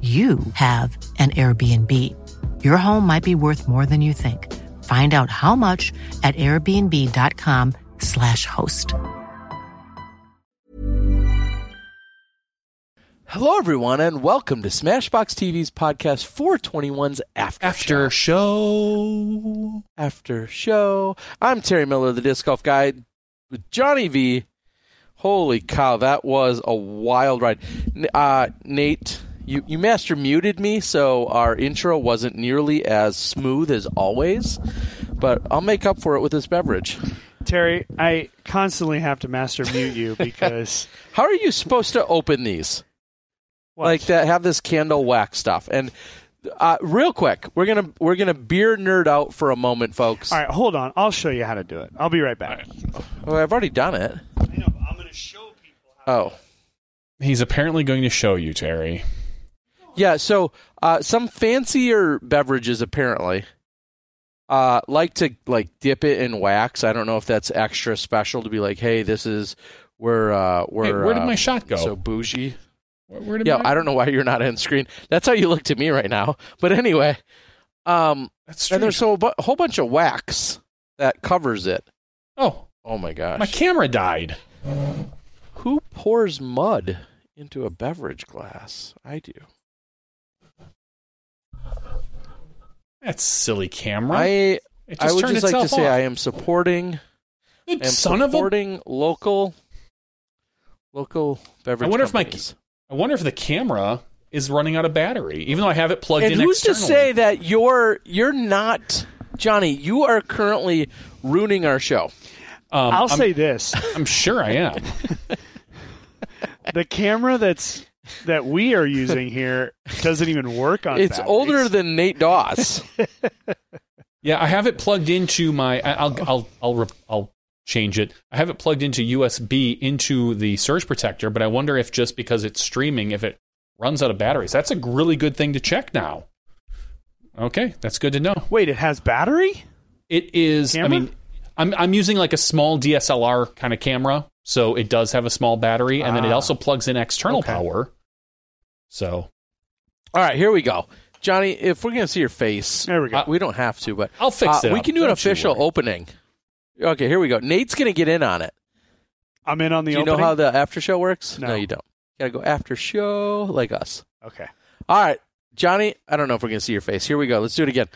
you have an Airbnb. Your home might be worth more than you think. Find out how much at airbnb.com/slash host. Hello, everyone, and welcome to Smashbox TV's podcast 421's After, After show. After Show. I'm Terry Miller, the Disc Golf Guy, with Johnny V. Holy cow, that was a wild ride. Uh, Nate, you, you master muted me, so our intro wasn't nearly as smooth as always, but I'll make up for it with this beverage. Terry, I constantly have to master mute you because How are you supposed to open these? what? like that have this candle wax stuff and uh, real quick we're gonna we're gonna beer nerd out for a moment folks All right, hold on. I'll show you how to do it. I'll be right back. oh, i've already done it I know, but I'm going to show people how. oh He's apparently going to show you, Terry. Yeah so uh, some fancier beverages apparently uh, like to like dip it in wax i don't know if that's extra special to be like hey this is where uh where Hey, where did my shot go? so bougie Where, where yeah my- i don't know why you're not on screen that's how you look to me right now but anyway um That's and there's so a bu- whole bunch of wax that covers it Oh, Oh my gosh. my camera died. Who pours mud into a beverage glass? I do. That's silly camera. I it just I would just like to itself say. I am supporting I The am son of a. supporting local local beverage I wonder if my- I wonder if the camera is running out of battery, even though I have it plugged And in who's to say that you're you're not Johnny, you are currently ruining our show. Um, I'll I'm, say this: I'm sure I am. the camera that's that we are using here doesn't even work on. It's batteries. older than Nate Doss. Yeah, I have it plugged into my. I- I'll I'll I'll I'll change it. I have it plugged into USB into the surge protector, but I wonder if just because it's streaming, if it runs out of batteries. That's a really good thing to check now. Okay, that's good to know. Wait, it has battery? It is. I mean, I'm I'm using like a small DSLR kind of camera, so it does have a small battery, and then it Ah. also plugs in external Okay. power. So All right, here we go. Johnny, if we're going to see your face, There we go. uh, we don't have to, but I'll fix uh, it. We can do an Don't you official opening. Okay, here we go. Nate's going to get in on it. I'm in on the Do you opening. know how the after show works? No. you don't. You gotta go after show like us. okay. All right, Johnny. I don't know if we're gonna see your face. Here we go. Let's do it again.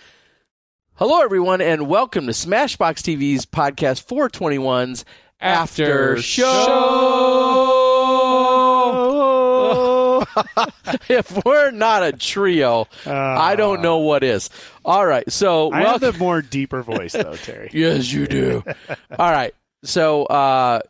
Hello, everyone, and welcome to Smashbox TV's podcast 421's After, After Show. if we're not a trio, I don't know what is. All right, so I welcome. have the more deeper voice though, Terry. Yes, you do. All right. So, uh,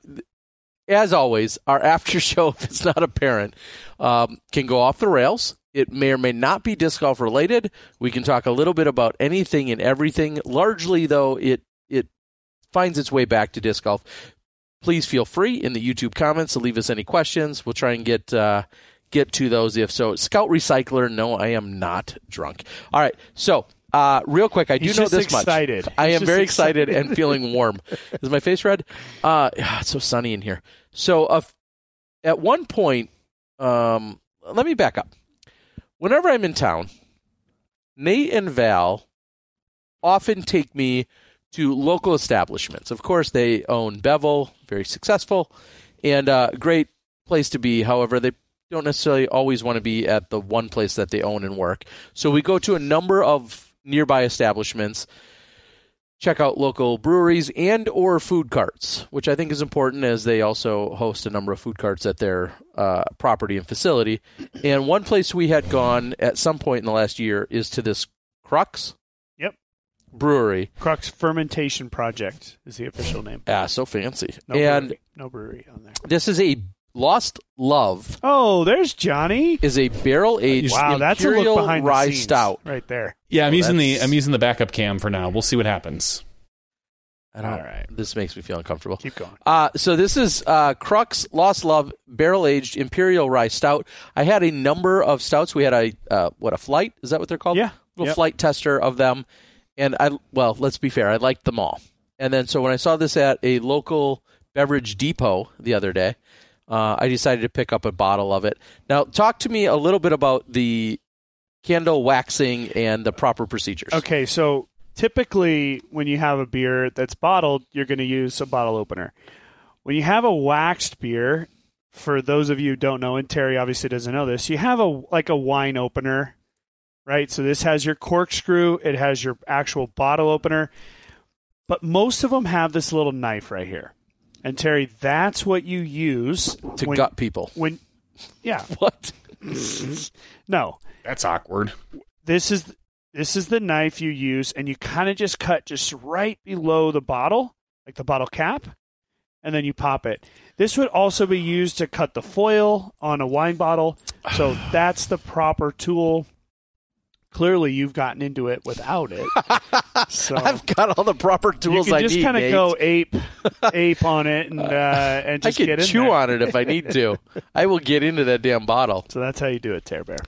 as always, our after show, if it's not apparent, um, can go off the rails. It may or may not be disc golf related. We can talk a little bit about anything and everything. Largely, though, it it finds its way back to disc golf. Please feel free in the YouTube comments to leave us any questions. We'll try and get uh, get to those if so. Scout Recycler, no, I am not drunk. All right, so uh, real quick, I do He's know this excited. much. I He's am very excited, excited. and feeling warm. Is my face red? Uh, it's so sunny in here. So uh, at one point, um, let me back up. Whenever I'm in town, Nate and Val often take me to local establishments. Of course, they own Bevel, very successful, and a great place to be. However, they don't necessarily always want to be at the one place that they own and work. So we go to a number of nearby establishments, check out local breweries and or food carts, which I think is important as they also host a number of food carts at their uh, property and facility. And one place we had gone at some point in the last year is to this Crux Yep. Brewery. Crux Fermentation Project is the official name. Ah, so fancy. No and brewery, no brewery on there. this is a Lost Love Oh, there's Johnny. is a barrel aged Wow, that's a imperial look behind rye the scenes stout. right there. Yeah, I'm using the that's- I'm using the backup cam for now. We'll see what happens. I don't, All right. This makes me feel uncomfortable. Keep going. Uh, so this is uh, Crux Lost Love Barrel Aged Imperial Rye Stout. I had a number of stouts. We had a uh, what a flight is that what they're called? Yeah. little Yep. flight tester of them, and I well, let's be fair, I liked them all. And then so when I saw this at a local beverage depot the other day, uh, I decided to pick up a bottle of it. Now, talk to me a little bit about the candle waxing and the proper procedures. Okay, so typically when you have a beer that's bottled, you're going to use a bottle opener. When you have a waxed beer, for those of you who don't know, and Terry obviously doesn't know this, you have a like a wine opener, right? So this has your corkscrew, it has your actual bottle opener, but most of them have this little knife right here. And Terry, that's what you use to when, gut people. when yeah, What? no. That's awkward. this is this is the knife you use and you kind of just cut just right below the bottle like the bottle cap and then you pop it this would also be used to cut the foil on a wine bottle so that's the proper tool clearly you've gotten into it without it so I've got all the proper tools you can I just need. kind of go ape ape on it and uh and I just get can chew there. on it if I need to. I will get into that damn bottle. so that's how you do it tear bear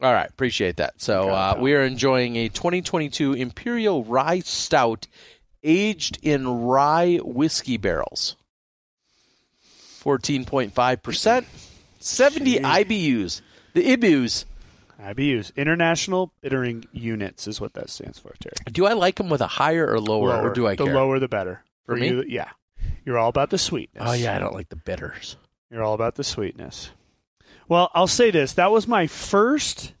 All right, appreciate that. So uh, we are enjoying a 2022 Imperial Rye Stout, aged in rye whiskey barrels. 14.5 percent, 70 IBUs. The IBUs. IBUs international bittering units is what that stands for Terry Do I like them with a higher or lower, or do I the care? lower the better For me? you, yeah you're all about the sweetness Oh yeah, I don't like the bitters. you're all about the sweetness well i'll say this that was my first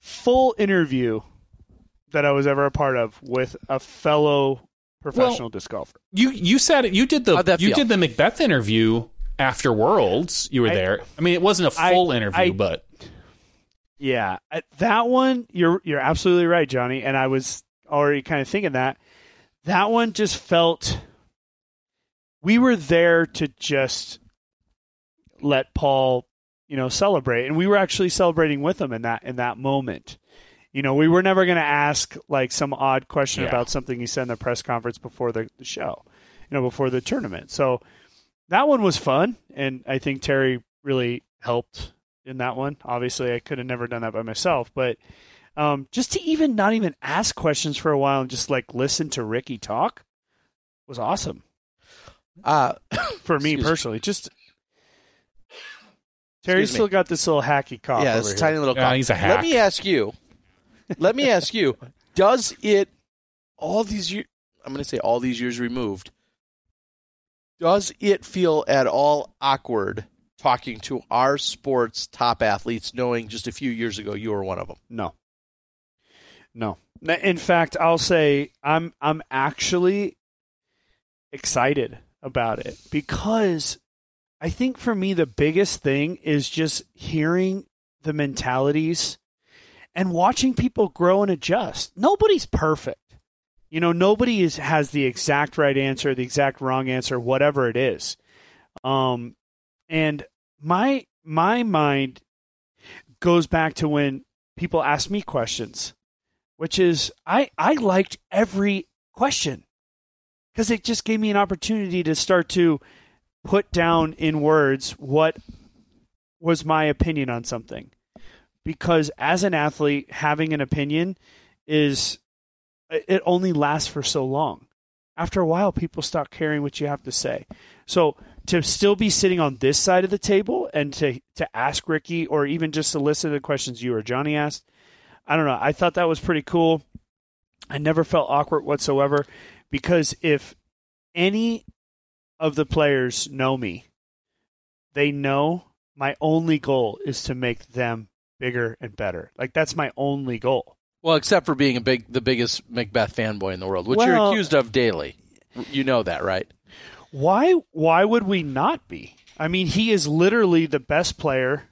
full interview that i was ever a part of with a fellow professional disc golfer You you said it you did the you feel? did the McBeth interview after Worlds. You were I- there. I mean, it wasn't a full interview, I- but yeah uh, that one you're you're absolutely right johnny and i was already kind of thinking that that one just felt we were there to just let Paul, you know, celebrate, and we were actually celebrating with him in that in that moment. You know, we were never going to ask like some odd question Yeah. about something he said in the press conference before the, the show, you know, before the tournament. So that one was fun, and I think Terry really helped in that one. Obviously, I could have never done that by myself, but um, just to even not even ask questions for a while and just like listen to Ricky talk was awesome Uh, for me Excuse me. personally. Just Terry's still got this little hacky cough. yeah, over it's a here. tiny little. Yeah, cock. he's a hack. Let me ask you. let me ask you. Does it all these years? I'm going to say all these years removed. Does it feel at all awkward talking to our sports top athletes, knowing just a few years ago you were one of them? No. No. In fact, I'll say I'm I'm actually excited about it because I think for me the biggest thing is just hearing the mentalities and watching people grow and adjust. Nobody's perfect. You know, nobody is has the exact right answer, the exact wrong answer, whatever it is. Um and my my mind goes back to when people ask me questions, which is I I liked every question because it just gave me an opportunity to start to put down in words what was my opinion on something. Because as an athlete, having an opinion is it only lasts for so long. After a while, people stop caring what you have to say. So to still be sitting on this side of the table and to to ask Ricky or even just to listen to the questions you or Johnny asked, I don't know. I thought that was pretty cool. I never felt awkward whatsoever because if any of the players know me, they know my only goal is to make them bigger and better. Like that's my only goal. Well, except for being a big, the biggest McBeth fanboy in the world, which Well- you're accused of daily. You know that, right? Why why would we not be? I mean, he is literally the best player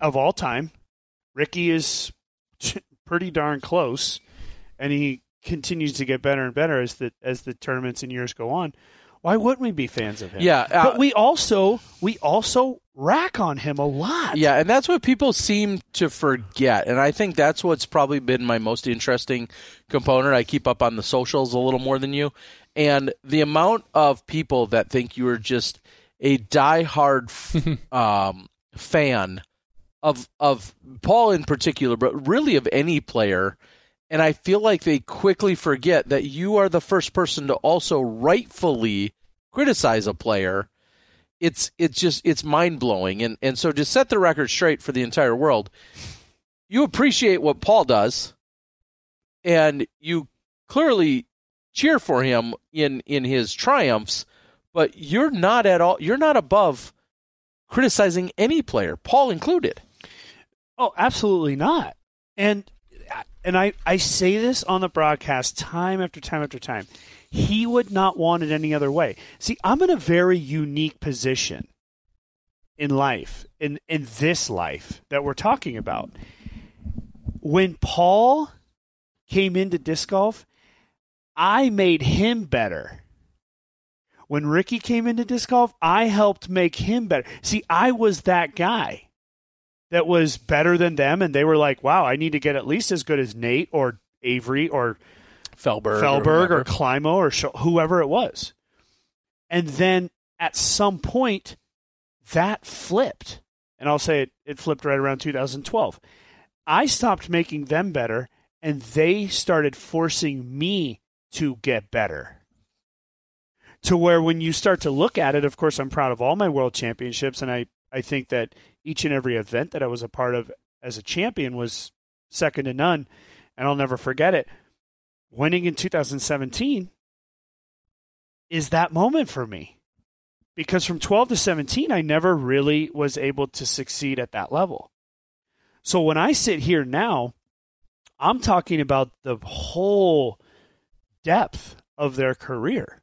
of all time. Ricky is pretty darn close and he continues to get better and better as the as the tournaments and years go on. Why wouldn't we be fans of him? Yeah, uh, but we also we also rack on him a lot. Yeah, and that's what people seem to forget. And I think that's what's probably been my most interesting component. I keep up on the socials a little more than you. And the amount of people that think you are just a diehard um, fan of of Paul in particular, but really of any player. And I feel like they quickly forget that you are the first person to also rightfully criticize a player it's it's just it's mind blowing and and so to set the record straight for the entire world you appreciate what Paul does and you clearly cheer for him in in his triumphs but you're not at all you're not above criticizing any player Paul included Oh, absolutely not. And and I, I say this on the broadcast time after time after time. He would not want it any other way. See, I'm in a very unique position in life, in in this life that we're talking about. When Paul came into disc golf, I made him better. When Ricky came into disc golf, I helped make him better. See, I was that guy that was better than them, and they were like, "Wow, I need to get at least as good as Nate or Avery or Feldberg Feldberg or, whomever. Climo or Sh- whoever it was." And then at some point, that flipped, and I'll say it, it flipped right around 2012. I stopped making them better, and they started forcing me to get better. To where when you start to look at it, of course, I'm proud of all my world championships, and I, I think that each and every event that I was a part of as a champion was second to none, and I'll never forget it. Winning in 2017 is that moment for me because from 12 to 17, I never really was able to succeed at that level. So when I sit here now, I'm talking about the whole depth of their career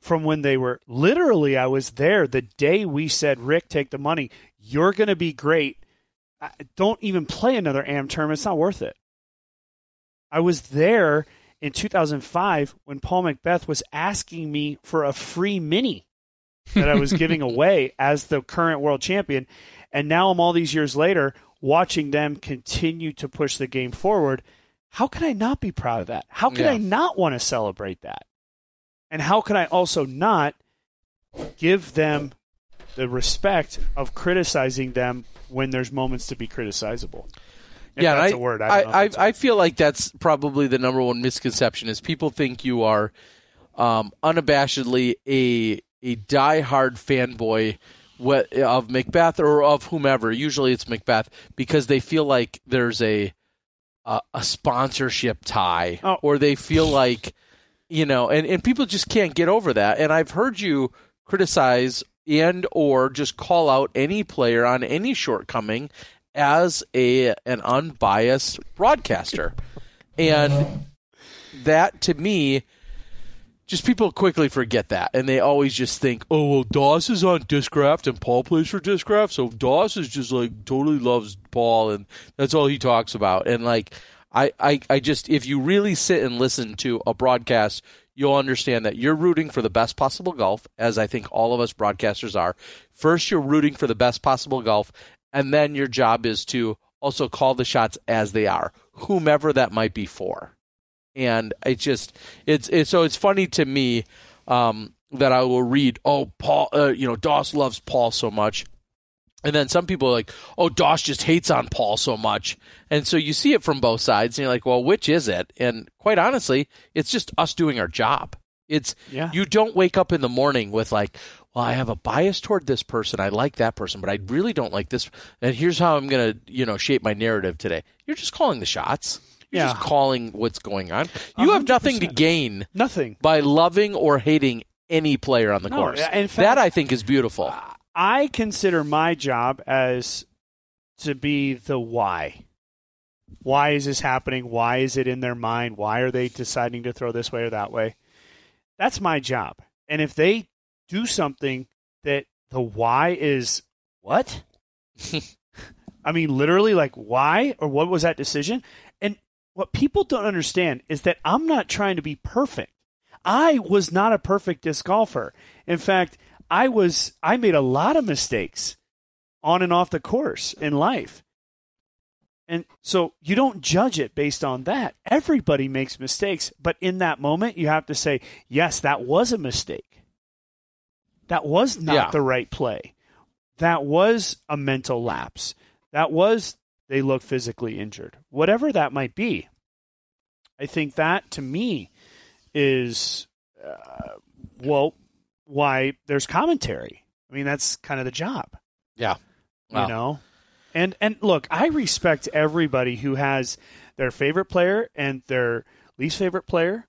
from when they were literally, I was there the day we said, Rick, take the money. You're going to be great. Don't even play another AM term. It's not worth it. I was there in 2005 when Paul McBeth was asking me for a free mini that I was giving away as the current world champion. And now I'm all these years later watching them continue to push the game forward. How can I not be proud of that? How can Yeah. I not want to celebrate that? And how can I also not give them the respect of criticizing them when there's moments to be criticizable? If yeah, that's I, a word. I, I, don't know I, it's a I feel like that's probably the number one misconception is people think you are um, unabashedly a a diehard fanboy of McBeth or of whomever. Usually it's McBeth because they feel like there's a a, a sponsorship tie, Oh. or they feel like you know, and, and people just can't get over that. And I've heard you criticize and or just call out any player on any shortcoming as a an unbiased broadcaster. And that to me just people quickly forget that and they always just think, "Oh, well Doss is on Discraft and Paul plays for Discraft, so Doss is just like totally loves Paul and that's all he talks about." And like I, I, I just if you really sit and listen to a broadcast, you'll understand that you're rooting for the best possible golf, as I think all of us broadcasters are. First, you're rooting for the best possible golf, and then your job is to also call the shots as they are, whomever that might be for. And it just it's it's so it's funny to me um, that I will read, oh Paul, uh, you know Doss loves Paul so much, And then some people are like, oh, Doss just hates on Paul so much. And so you see it from both sides, and you're like, well, which is it? And quite honestly, it's just us doing our job. It's Yeah. you don't wake up in the morning with like, well, I have a bias toward this person. I like that person, but I really don't like this. And here's how I'm gonna, you know, shape my narrative today. You're just calling the shots. You're Yeah. just calling what's going on. You have nothing to gain Nothing. by loving or hating any player on the No, course. fact- that I think is beautiful. I consider my job as to be the why. Why is this happening? Why is it in their mind? Why are they deciding to throw this way or that way? That's my job. And if they do something that the why is what? I mean, literally, like, why or what was that decision? What people don't understand is that I'm not trying to be perfect. I was not a perfect disc golfer. In fact, I was I made a lot of mistakes on and off the course in life. And so you don't judge it based on that. Everybody makes mistakes, but in that moment you have to say, "Yes, that was a mistake. That was not Yeah. the right play. That was a mental lapse. That was they look physically injured. Whatever that might be." I think that to me is uh, well why there's commentary. I mean, that's kind of the job, yeah. Wow. you know. And and look, I respect everybody who has their favorite player and their least favorite player.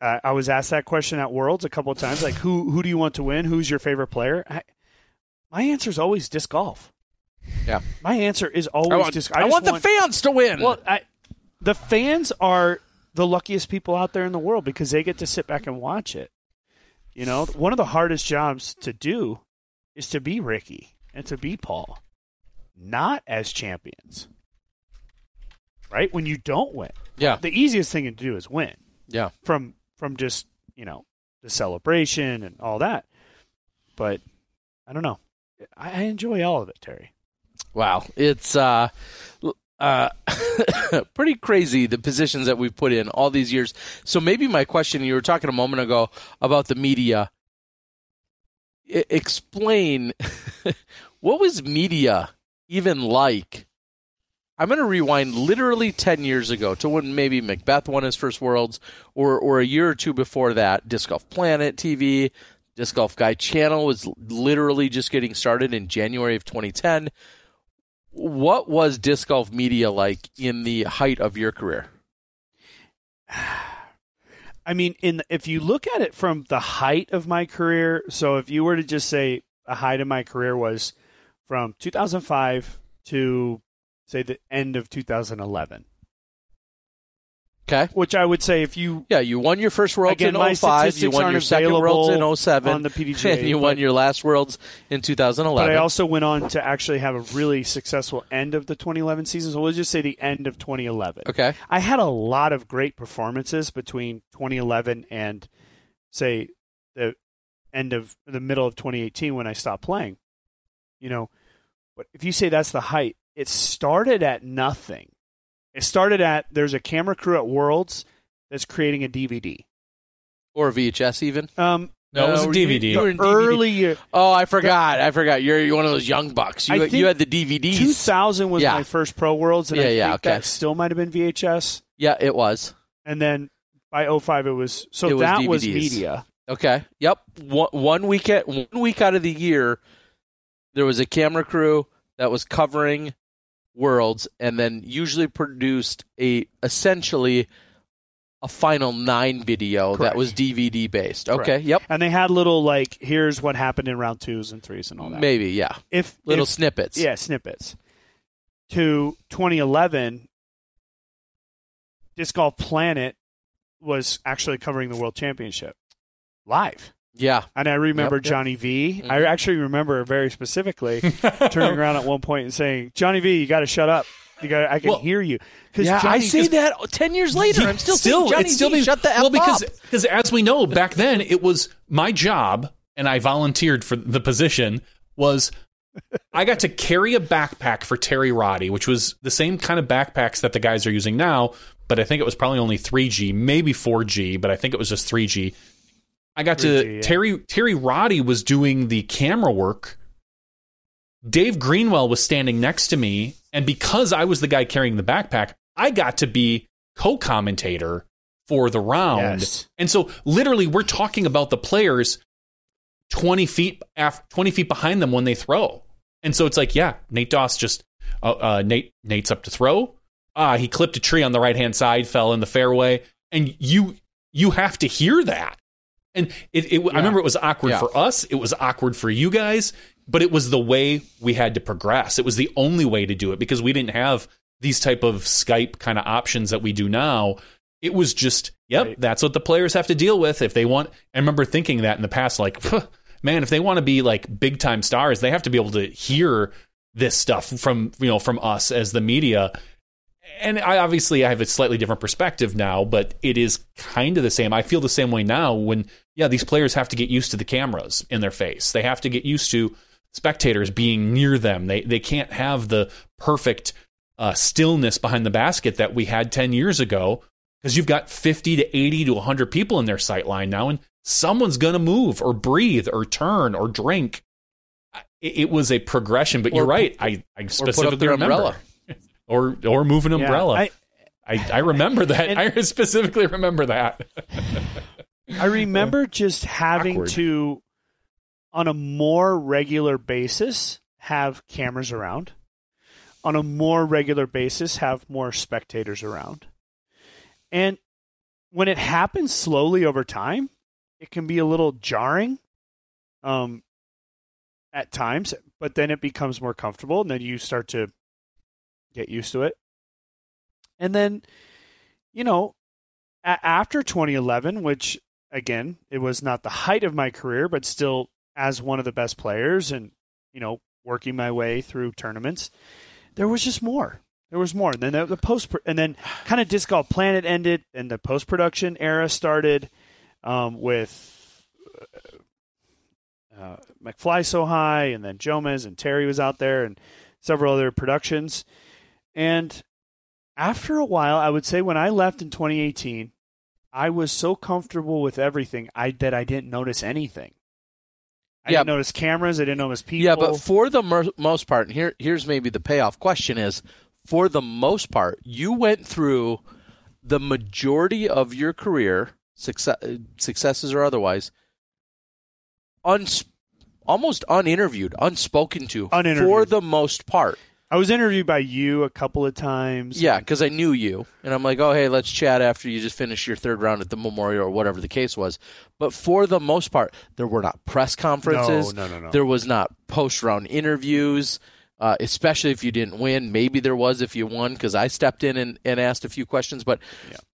Uh, I was asked that question at Worlds a couple of times, like who who do you want to win? Who's your favorite player? I, my answer is always disc golf. Yeah. My answer is always I want, disc. I just want the fans to win. well, I, the fans are the luckiest people out there in the world because they get to sit back and watch it. You know, one of the hardest jobs to do is to be Ricky and to be Paul, not as champions. Right? When you don't win. yeah. The easiest thing to do is win Yeah. from from just, you know, the celebration and all that. But I don't know. I, I enjoy all of it, Terry. Wow, it's uh, uh, pretty crazy the positions that we've put in all these years. So maybe my question: you were talking a moment ago about the media. I- explain what was media even like? I'm going to rewind literally 10 years ago to when maybe McBeth won his first Worlds, or or a year or two before that. Disc Golf Planet TV, Disc Golf Guy channel was literally just getting started in January of 2010 what was disc golf media like in the height of your career? I mean, in if you look at it from the height of my career, so if you were to just say a height of my career was from 2005 to say the end of 2011, Okay. which I would say if you Yeah, you won your first Worlds Again, in my 05, you won your second Worlds in available 07, on the PDGA, and you won your last Worlds in 2011. But I also went on to actually have a really successful end of the 2011 season. So we'll just say the end of 2011. Okay. I had a lot of great performances between 2011 and say the end of the middle of 2018 when I stopped playing. You know, but if you say that's the height, it started at nothing. It started at there's a camera crew at Worlds that's creating a DVD. or VHS even. Um, No, it was a DVD. You, were in DVD. early year, Oh, I forgot. I forgot. You're, you're one of those young bucks. You, you had the DVDs. 2000 was Yeah. my first Pro Worlds, and Yeah, I yeah, think okay. that still might have been VHS. Yeah, it was. And then by 05 it was so It that was DVDs. media. Okay. Yep. One, one week at, one week out of the year, there was a camera crew that was covering worlds, and then usually produced a essentially a final nine video that was DVD based. Okay. Correct. Yep. And they had little like here's what happened in round twos and threes and all that. Maybe. Yeah. if Little if- snippets. yeah snippets. To 2011, Disc Golf Planet was actually covering the World Championship live. Yeah. And I remember Yep, yep. Johnny V. I Mhm. actually remember very specifically turning around at one point and saying, "Johnny V, you got to shut up. You got I can Well, hear you." Because Yeah. I say that ten years later. I'm still, saying Johnny still V, being- shut the well F because up. because as we know back then it was my job and I volunteered for the position was I got to carry a backpack for Terry Roddy, which was the same kind of backpacks that the guys are using now, but I think it was probably only 3G, maybe 4G, but I think it was just 3G. I got 3G, to yeah. Terry Terry Roddy was doing the camera work Dave Greenwell was standing next to me, and because I was the guy carrying the backpack, I got to be co-commentator for the round. Yes. And so literally we're talking about the players 20 feet af 20 feet behind them when they throw. And so it's like, yeah, Nate Doss just uh, uh, Nate Nate's up to throw. Ah, he clipped a tree on the right-hand side, fell in the fairway, and you you have to hear that. And it, it I remember it was awkward Yeah. for us, it was awkward for you guys, but it was the way we had to progress. It was the only way to do it because we didn't have these type of Skype kind of options that we do now. It was just, yep, Right. that's what the players have to deal with if they want. I remember thinking that in the past, like, man, if they want to be like big time stars, they have to be able to hear this stuff from you know from us as the media. And I obviously I have a slightly different perspective now, but it is kind of the same. I feel the same way now when yeah, these players have to get used to the cameras in their face. They have to get used to spectators being near them. They they can't have the perfect uh, stillness behind the basket that we had 10 years ago because you've got 50 to 80 to 100 people in their sight line now and someone's going to move or breathe or turn or drink it, it was a progression but Or you're right i, I Or put specifically up remember umbrella. or or move an Yeah, umbrella I- I, I remember that And- i specifically remember that I remember just having Awkward. to, on a more regular basis, have cameras around. On a more regular basis, have more spectators around. And when it happens slowly over time, it can be a little jarring um, at times, but then it becomes more comfortable, and then you start to get used to it. And then, you know, a- after 2011, which again, it was not the height of my career, but still as one of the best players and, you know, working my way through tournaments, there was just more. There was more. And then the, post, and then kind of Disc Golf Planet ended and the post production era started um, with uh, McFly So High and then Jomez and Terry was out there and several other productions. And after a while, I would say when I left in 2018, I was so comfortable with everything I that I didn't notice anything. I Yeah. didn't notice cameras. I didn't notice people. Yeah, but for the mer- most part, and here here's maybe the payoff question is for the most part, you went through the majority of your career, success, successes or otherwise, uns- almost uninterviewed, unspoken to, for the most part. I was interviewed by you a couple of times. Yeah, because I knew you, and I'm like, oh hey, let's chat after you just finish your third round at the Memorial or whatever the case was. But for the most part, there were not press conferences. No, no, no, no. There was not post round interviews. Uh, especially if you didn't win, maybe there was if you won because I stepped in and, and asked a few questions. But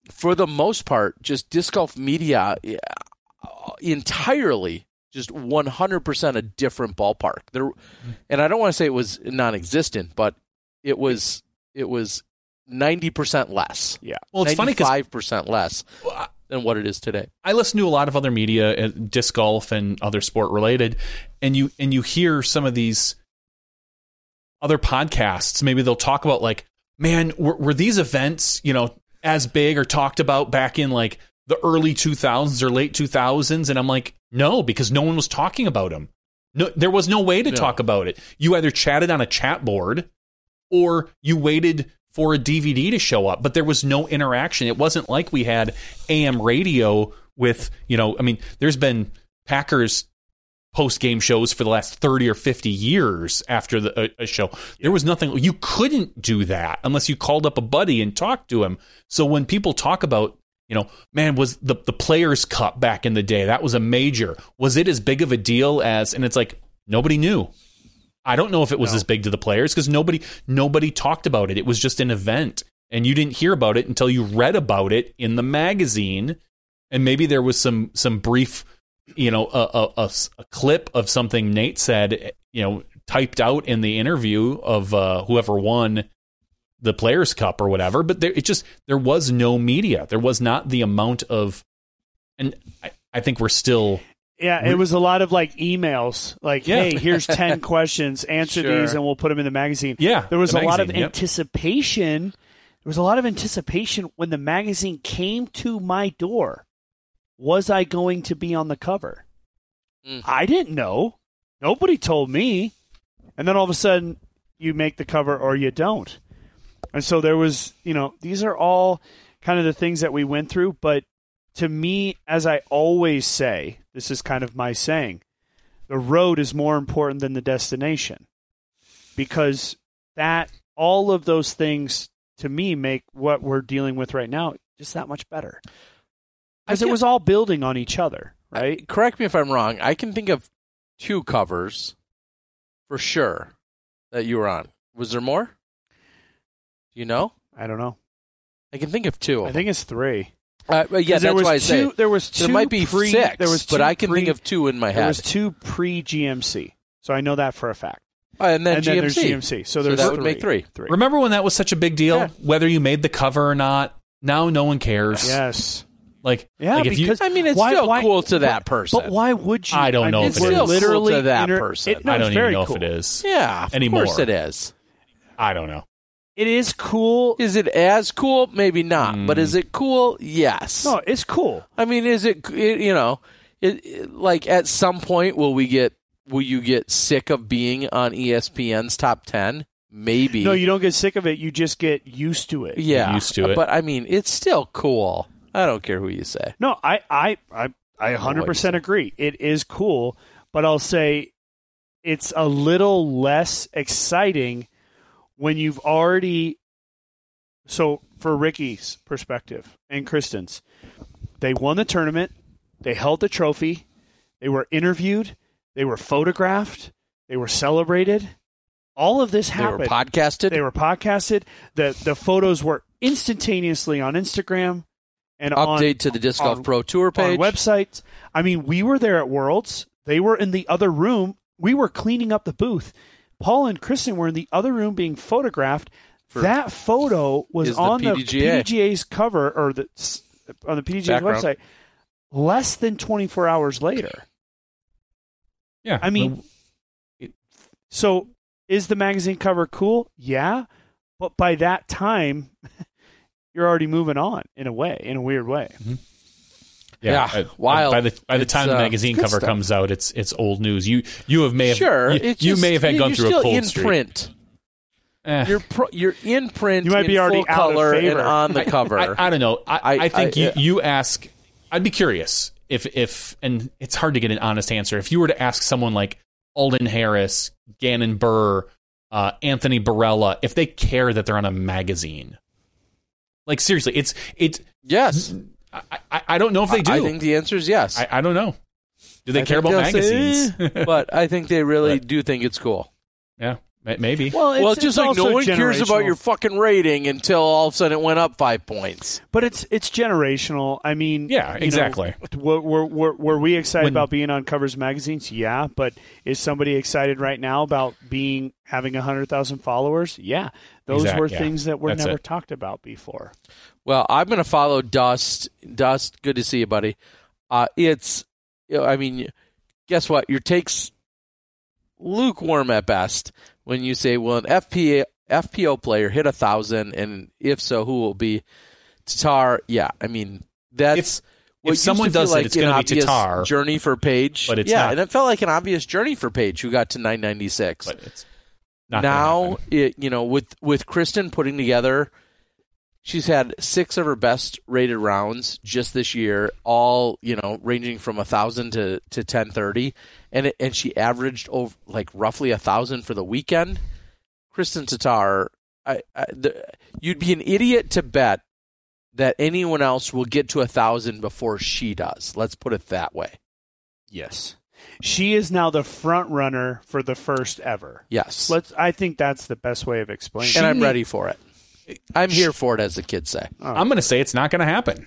for the most part, just disc golf media entirely just 100% a different ballpark. There, and I don't want to say it was non-existent, but it was it was 90% less. Yeah. well it's funny because 95% less than what it is today. I listen to a lot of other media, uh, disc golf and other sport related, and you and you hear some of these other podcasts. Maybe they'll talk about like, man, were, were these events you know as big or talked about back in like the early 2000s or late 2000s? And I'm like, no, because no one was talking about him. No, there was no way to No. talk about it. You either chatted on a chat board or you waited for a DVD to show up, but there was no interaction. It wasn't like we had AM radio with, you know, I mean, there's been Packers post game shows for the last 30 or 50 years after the, a, a show. There was nothing, you couldn't do that unless you called up a buddy and talked to him. So when people talk about, you know, man, was the, the Players Cup back in the day, that was a major. Was it as big of a deal as, and it's like, nobody knew. I don't know if it was as big to the players because nobody nobody talked about it. It was just an event, and you didn't hear about it until you read about it in the magazine, and maybe there was some some brief, you know, a clip of something Nate said, you know, typed out in the interview of uh, whoever won the Players Cup or whatever. But there, it just there was no media. There was not the amount of, and I, I think we're still Yeah, it was a lot of like emails, like, Yeah. "Hey, here's ten questions. Answer Sure. these, and we'll put them in the magazine." Yeah, there was the a lot of yep. anticipation. There was a lot of anticipation when the magazine came to my door. Was I going to be on the cover? Mm. I didn't know. Nobody told me. and then all of a sudden you make the cover or you don't. And so there was, you know, these are all kind of the things that we went through. But to me, as I always say, this is kind of my saying the road is more important than the destination because that all of those things to me make what we're dealing with right now just that much better because it was all building on each other right Correct me if I'm wrong. I can think of two covers for sure that you were on. Was there more? Do you know? i don't know I can think of two. i think it's three Uh, but yeah, 'Cause there that's was why I two, say there was two there might be pre, six. there was but I can pre- think of two in my head. there was two pre GMC so I know that for a fact Uh, and then and GMC. then there's GMC so there's that three. would make three. three Remember when that was such a big deal? Yeah. Whether you made the cover or not. Now no one cares. yes Like, yeah like if you, because I mean, it's why- still why- cool to that but- person. But why would you? I don't know mean, if it we're is. It's still cool literally to that inter- person. It, no, I it's don't even very know cool. if it is. yeah, of Anymore. course it is. I don't know. It is cool. Is it as cool? Maybe not. Mm. But is it cool? Yes. No, it's cool. I mean, is it, it you know, it, it- like at some point will we get will you get sick of being on ESPN's top 10? Maybe. No, you don't get sick of it. You just get used to it. yeah. used to it. But I mean, it's still cool. I don't care who you say. No, I, I, I, I 100% agree. It is cool, but I'll say it's a little less exciting when you've already. So, for Ricky's perspective and Kristen's, they won the tournament, they held the trophy, they were interviewed, they were photographed, they were celebrated. All of this happened. They were podcasted. They were podcasted. The the photos were instantaneously on Instagram and on Update to the Disc Golf on- Pro Tour page. on websites. I mean, we were there at Worlds. They were in the other room. We were cleaning up the booth. Paul and Kristen were in the other room being photographed. that photo was the on the PDGA. PDGA's cover or the on the PDGA's Background. website less than 24 hours later. Yeah. I mean, so is the magazine cover cool? Yeah, but by that time, you're already moving on in a way, in a weird way. Mm-hmm. Yeah, uh, wild. By the by the It's, time the uh, magazine good cover stuff. comes out, it's it's old news. You you have may have sure. you, it's you may have had gone through still a cold in streak. print. Eh. You're pro, you're in print. You might in be already full out of color and favor. on the cover. I, I don't know. I, I- I, think I- you, yeah. you ask. I'd be curious if if and it's hard to get an honest answer. If you were to ask someone like Alden Harris, Gannon Buhr, uh, Anthony Barela, if they care that they're on a magazine, like seriously, it's it's. yes, I, I, I don't know if they do. I think the answer is yes. I, I don't know. Do they I care about they'll say, magazines? "Eh," but I think they really do think it's cool. yeah, maybe. Well, it's, well, it's just like no one cares about your fucking rating until all of a sudden it went up five points. But it's it's generational. I mean, Yeah, you know, exactly. were, were, were, were we excited When- about being on covers of magazines? Yeah, but is somebody excited right now about being having hundred thousand followers? Yeah, those Exact- were yeah. things that were That's never it. talked about before. Well, I'm going to follow Dust. Dust, good to see you, buddy. Uh, it's, I mean, guess what? Your takes lukewarm at best when you say, "Well, an FPA FPO player hit a thousand, and if so, who will be Tatar?" Yeah, I mean that's. If- what if someone to does it, like it's an gonna be Tatar. Journey for Paige, But it's yeah, not. and it felt like an obvious journey for Paige, who got to 996 but it's not gonna now it you know with with Kristen putting together she's had six of her best rated rounds just this year all you know ranging from a thousand to to 1030 and it, and she averaged over like roughly a thousand for the weekend Kristen Tatar I, I the, you'd be an idiot to bet that anyone else will get to a thousand before she does let's put it that way Yes, she is now the front runner for the first ever. yes Let's. I think that's the best way of explaining. and it. I'm ready for it I'm here for it as the kids say I'm going to say it's not going to happen.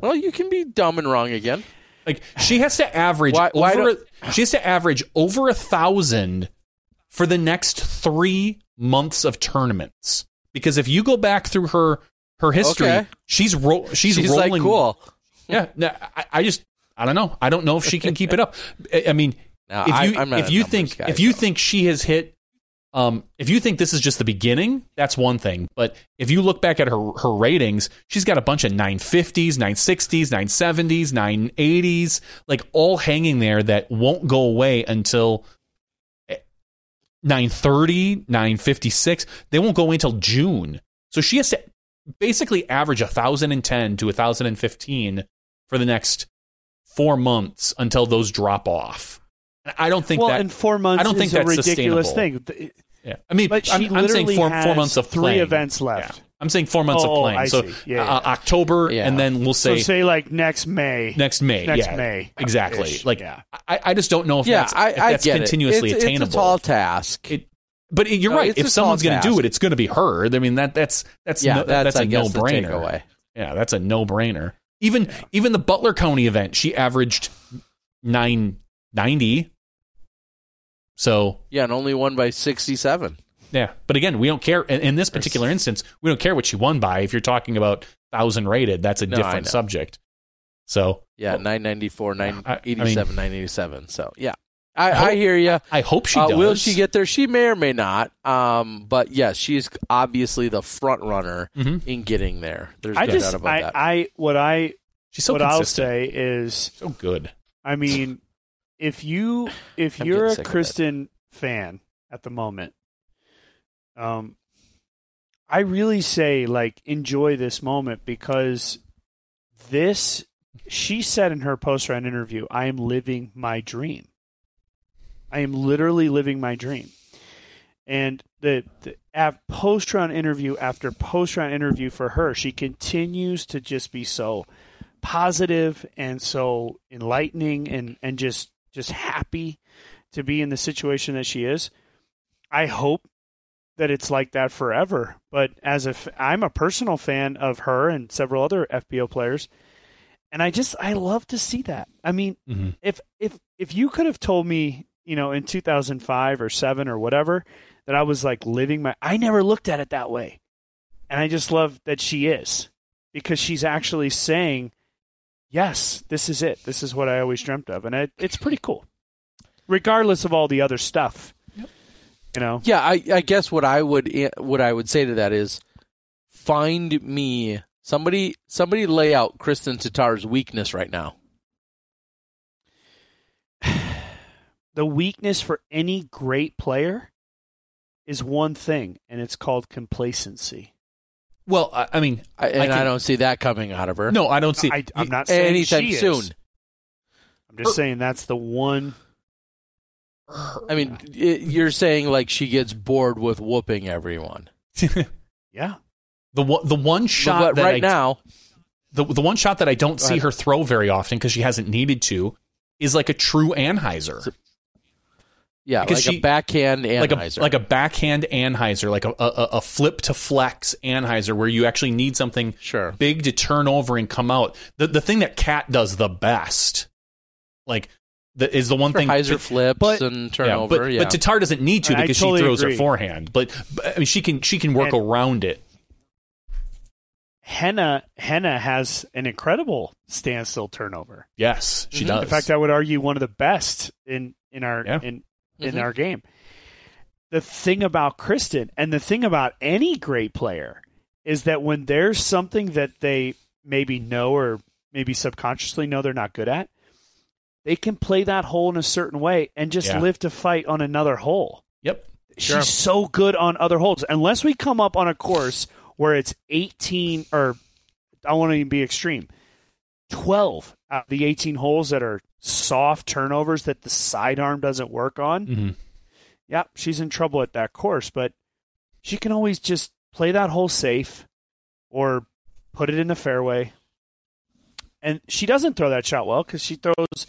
well you can be dumb and wrong again Like she has to average Why- why over. she has to average over a thousand for the next three months of tournaments. Because if you go back through her her history, Okay. she's ro- she's, She's rolling. like cool. Yeah, no, I, I just I don't know. I don't know if she can keep it up. I, I mean, No, if I- you I'm not if a you numbers think guy, if you so. think she has hit. Um, if you think this is just the beginning, that's one thing. But if you look back at her her ratings, she's got a bunch of 950s, 960s, 970s, 980s, like all hanging there that won't go away until 930, 956. They won't go until June. So she has to basically average 1,010 to 1,015 for the next four months until those drop off. I don't think well, that. in four months, I don't think is a that's ridiculous thing. Yeah. I mean, But I'm, I'm saying literally four, four months of three playing. events left. Yeah. I'm saying four months Oh, of playing. I so see. Yeah, uh, yeah. October, Yeah. and then we'll So say, say like next May. next May. next yeah, May. exactly. Ish, Like yeah. I, I just don't know if yeah, that's, I, if I that's get continuously it. It's, attainable. It's a tall task. It- but you're No, right. If someone's going to do it, it's going to be her. I mean that that's that's yeah, no, that's, that's I a guess no brainer. takeaway. Yeah, that's a no brainer. Even even the Butler County event, she averaged nine ninety. So Yeah, and only won by sixty-seven. yeah, but again, we don't care. In, in this particular instance, we don't care what she won by. If you're talking about thousand rated, that's a No, different subject. So Yeah, nine ninety-four, nine I- I mean- eighty-seven, nine eighty-seven. So yeah, I, Hope- I hear you. I hope she uh, does. Will she get there? She may or may not. Um, but yes, she's obviously the front runner Mhm. in getting there. There's I no just, doubt about I, that. I, what I, She's so what I'll say is, so good. I mean, if you, if I'm you're a sick of it. Kristen fan at the moment, um, I really say like enjoy this moment because this, she said in her post round interview, I am living my dream. I am literally living my dream. And the, the post round interview after post round interview for her, she continues to just be so positive and so enlightening and, and just just happy to be in the situation that she is. I hope that it's like that forever. But as if I'm a personal fan of her and several other FPO players, and I just I love to see that. I mean, Mhm. if if if you could have told me, you know, in 2005 or 7 or whatever that I was like living my I never looked at it that way. And I just love that she is because she's actually saying, "Yes, this is it. This is what I always dreamt of." And it, it's pretty cool. Regardless of all the other stuff. You know. yeah, I, I guess what I would eh, what I would say to that is find me somebody somebody lay out Kristen Tatar's weakness right now. the weakness for any great player is one thing, and it's called complacency. Well, I, I mean, I, and I, can- don't see that coming out of her. no, I don't see. I, I'm not saying anytime she is. soon. I'm just saying that's the one. I mean, it, you're saying like she gets bored with whooping everyone. Yeah. the one, the one shot but that right I, now, the the one shot that I don't see ahead. her throw very often because she hasn't needed to is like a true anhyzer, yeah, because like she- a backhand like a anhyzer. like a backhand anhyzer, like a, a a flip to flex anhyzer, where you actually need something Sure. big to turn over and come out. The the thing that Cat does the best, like the, is the one For thing. hyzer but- flips but- and yeah, turnover. but, Yeah, but Tatar doesn't need to because totally she throws agree. her forehand. But, but I mean, she can she can work And- around it. Henna Henna has an incredible standstill turnover. Yes, she Mhm. does. In fact, I would argue one of the best in in our Yeah. in in Mhm. our game. The thing about Kristen and the thing about any great player is that when there's something that they maybe know or maybe subconsciously know they're not good at, they can play that hole in a certain way and just Yeah. live to fight on another hole. yep. Sure. She's so good on other holes. Unless we come up on a course where it's 18 or I want to be extreme, 12 out of the 18 holes that are soft turnovers that the sidearm doesn't work on. hmm Yep, she's in trouble at that course, but she can always just play that hole safe or put it in the fairway. And she doesn't throw that shot well because she throws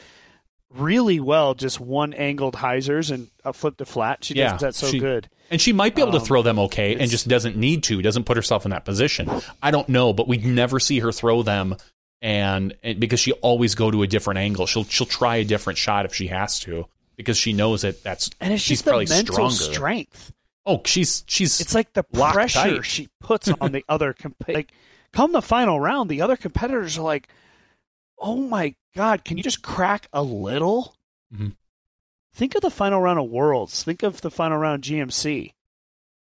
really well just one angled hyzers and a flip to flat. She Yeah, does that so she- good. And she might be able to Um, throw them okay and just doesn't need to, doesn't put herself in that position. I don't know, but we'd never see her throw them and, and because she always go to a different angle. She'll she'll try a different shot if she has to because she knows that that's And it's she's probably mental stronger. strength. Oh, she's she's It's like the pressure tight. she puts on the other comp- like come the final round, the other competitors are like, "Oh my god, can you just crack a little?" Mhm. Think of the final round of Worlds. Think of the final round of GMC.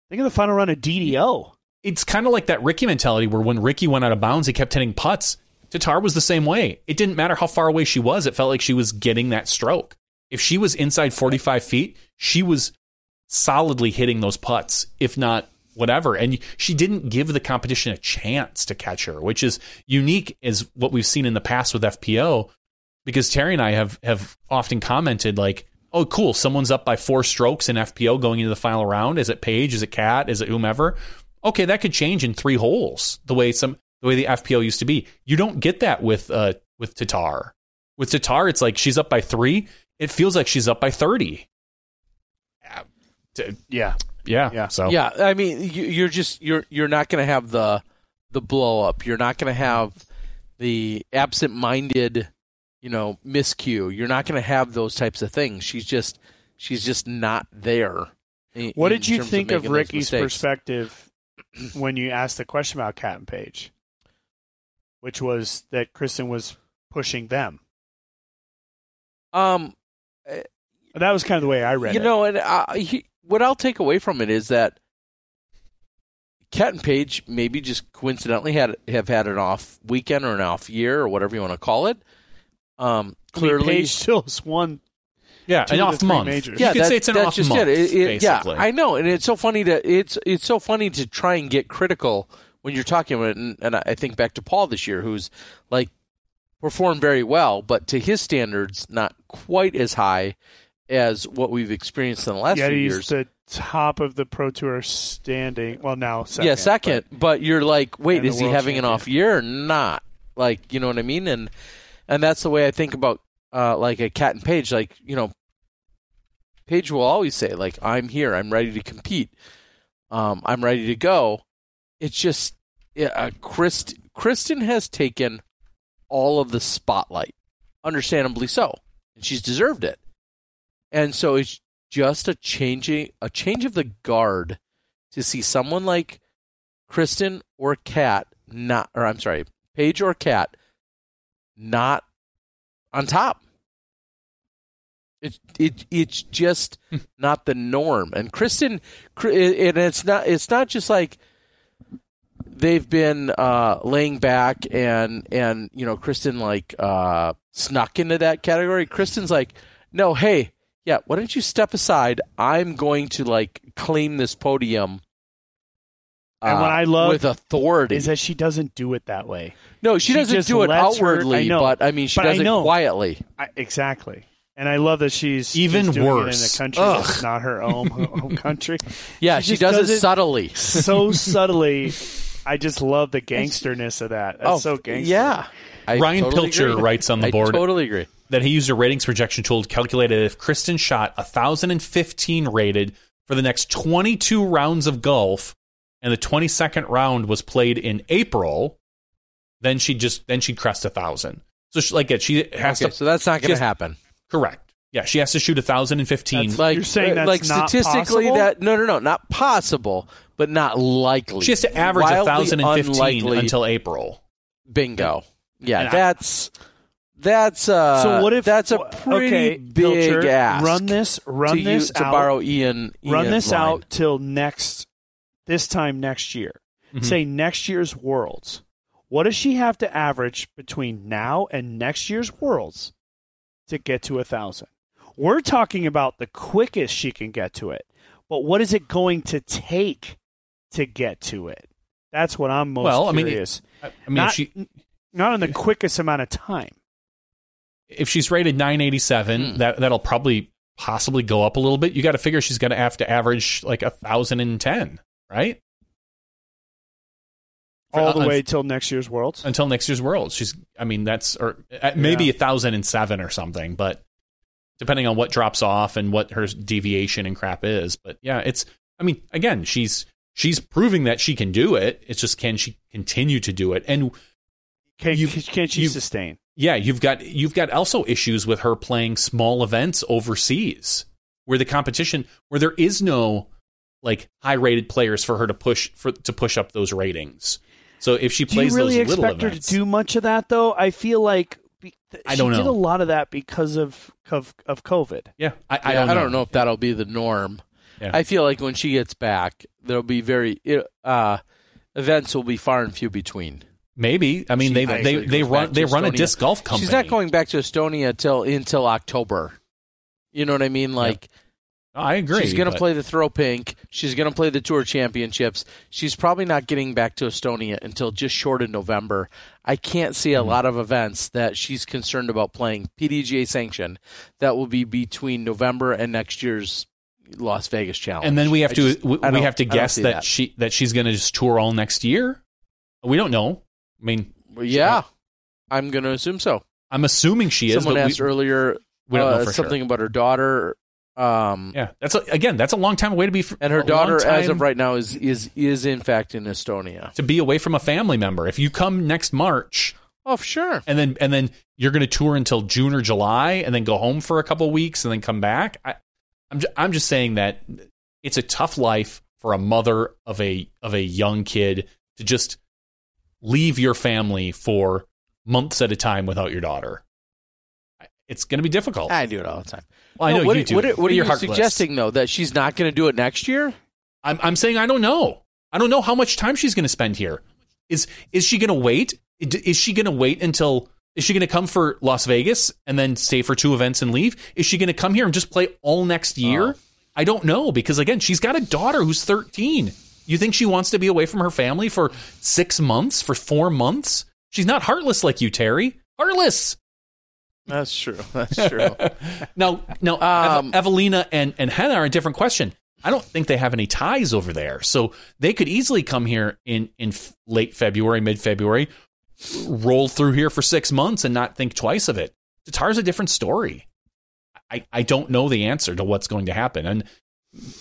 Think of the final round of DDO. it's kind of like that Ricky mentality where when Ricky went out of bounds, he kept hitting putts. Tatar was the same way. It didn't matter how far away she was; it felt like she was getting that stroke. If she was inside forty-five feet, she was solidly hitting those putts, if not whatever. And she didn't give the competition a chance to catch her, which is unique as what we've seen in the past with FPO. Because Terry and I have have often commented like, "Oh, cool, someone's up by four strokes in FPO going into the final round. Is it Paige? Is it Cat? Is it whomever? Okay, that could change in three holes. The way some the way the FPO used to be. You don't get that with uh with Tatar. With Tatar, it's like she's up by three. It feels like she's up by thirty. Yeah. Yeah. Yeah. So Yeah, I mean, you, you're just you're you're not going to have the the blow up. You're not going to have the absent-minded, you know, miscue. You're not going to have those types of things. She's just she's just not there. in- What in did you think making of Ricky's mistakes. perspective when you asked the question about Cat and Paige, which was that Kristen was pushing them? Um, That was kind of the way I read you it. know, and uh, he, what I'll take away from it is that Cat and Paige maybe just coincidentally had have had an off weekend or an off year or whatever you want to call it. Um, I mean, clearly, Paige still has won. yeah, an off month. majors. You could that- say it's an off just month. it. It- it- yeah. I know, and it's so funny to it's it's so funny to try and get critical when you're talking about. And, and I think back to Paul this year, who's like performed very well, but to his standards, not quite as high as what we've experienced in the last Yet few he's years. the top of the Pro Tour standing. Well, now second. yeah, second, but, you're like, wait, is he having an off year or not? Like, you know what I mean? And and that's the way I think about uh, like a cat and Paige. Like, you know, Paige will always say, like, I'm here, I'm ready to compete, um, I'm ready to go. It's just, uh, Christ, Kristen has taken all of the spotlight, understandably so, and she's deserved it. And so it's just a changing, a change of the guard to see someone like Kristen or Kat not, or I'm sorry, Paige or Kat not on top. It it it's just not the norm. And Kristen, and it's not it's not just like they've been uh, laying back and and you know Kristen like uh, snuck into that category. Kristen's like, no, hey, yeah, why don't you step aside? I'm going to like claim this podium. And what uh, I love with authority is that she doesn't do it that way. no, she, she doesn't do it lets her- outwardly, I know, but I mean, she but I does it know. quietly. I, exactly. And I love that she's Even she's doing worse. it in a country Ugh. that's not her own home country. Yeah, She she, does, does it it- subtly. so subtly. I just love the gangsterness of that. That's so gangster. Oh, Yeah, I Ryan totally Pilcher agree. writes on the board. I board- totally agree. that he used a ratings projection tool to calculate it if Kristen shot 1,015 rated for the next 22 rounds of golf, and the 22nd round was played in April, then she just then she'd crest a thousand. So she, like it, she has Okay, to so that's not going to happen. correct. Yeah, she has to shoot 1,015. That's- Like You're saying uh, that's like not statistically possible? that no no no not possible, but not likely. she has to average Wildly 1,015 unlikely. until April. bingo. Yeah, And I- that's that's uh So what if that's a pretty okay, big Pilcher, ask. Run this, run to this you, to out, borrow Ian. run Ian's this line. out till next, this time next year. Mhm. Say next year's Worlds. What does she have to average between now and next year's Worlds to get to a thousand? We're talking about the quickest she can get to it, but what is it going to take to get to it? That's what I'm most Well, I mean, curious. I I mean, not, she not in the quickest amount of time. if she's rated 987, Hmm. that that'll probably possibly go up a little bit. You got to figure she's going to have to average like a thousand and ten, right? All the way till next year's Worlds. until next year's Worlds. She's, I mean, that's or uh, maybe Yeah. a thousand and seven or something, but depending on what drops off and what her deviation and crap is. But yeah, it's. I mean, again, she's she's proving that she can do it. It's just can she continue to do it? And Can, you- can she you- sustain? yeah, you've got you've got also issues with her playing small events overseas, where the competition where there is no like high rated players for her to push for to push up those ratings. So if she Do you plays really those little expect her events, to do much of that, though? I feel like be, I she don't did know. a lot of that because of of, of COVID. yeah, I, I Yeah, don't know. if that'll be the norm. Yeah. I feel like when she gets back, there'll be very uh, events will be far and few between. Maybe I mean She they they they run they run a disc golf company. She's not going back to Estonia till until October. You know what I mean? Like I agree. She's going to but- play the throw pink. She's going to play the tour championships. She's probably not getting back to Estonia until just short of November. I can't see Mm-hmm. a lot of events that she's concerned about playing PDGA sanction that will be between November and next year's Las Vegas challenge. and then we have I to just- we, we have to guess see that, she that she's going to just tour all next year. We don't know. I mean, yeah, I'm going to assume so. I'm assuming she is. Someone asked we, earlier we don't uh, for something sure. about her daughter. Um, Yeah, that's a, again, that's a long time away to be. f- and her a long daughter, as of right now, is is is in fact in Estonia. to be away from a family member. If you come next March, Oh, sure. and then and then you're going to tour until June or July, and then go home for a couple weeks, and then come back. I, I'm ju- I'm just saying that it's a tough life for a mother of a of a young kid to just leave your family for months at a time without your daughter. It's going to be difficult. I do it all the time. Well, I know what, you do. What, what are You're you suggesting though? That she's not going to do it next year? I'm I'm saying I don't know. I don't know how much time she's going to spend here. Is is she going to wait? Is she going to wait until is she going to come for Las Vegas and then stay for two events and leave? Is she going to come here and just play all next year? Oh. I don't know because again, she's got a daughter who's 13. You think she wants to be away from her family for 6 months, for 4 months? She's not heartless like you, Terry. Heartless. That's true. That's true. Now, now, Um, Eve- Evelina and and Hannah are a different question. I don't think they have any ties over there, so they could easily come here in in f- late February, mid February, roll through here for six months and not think twice of it. Tatar's a different story. I I don't know the answer to what's going to happen, and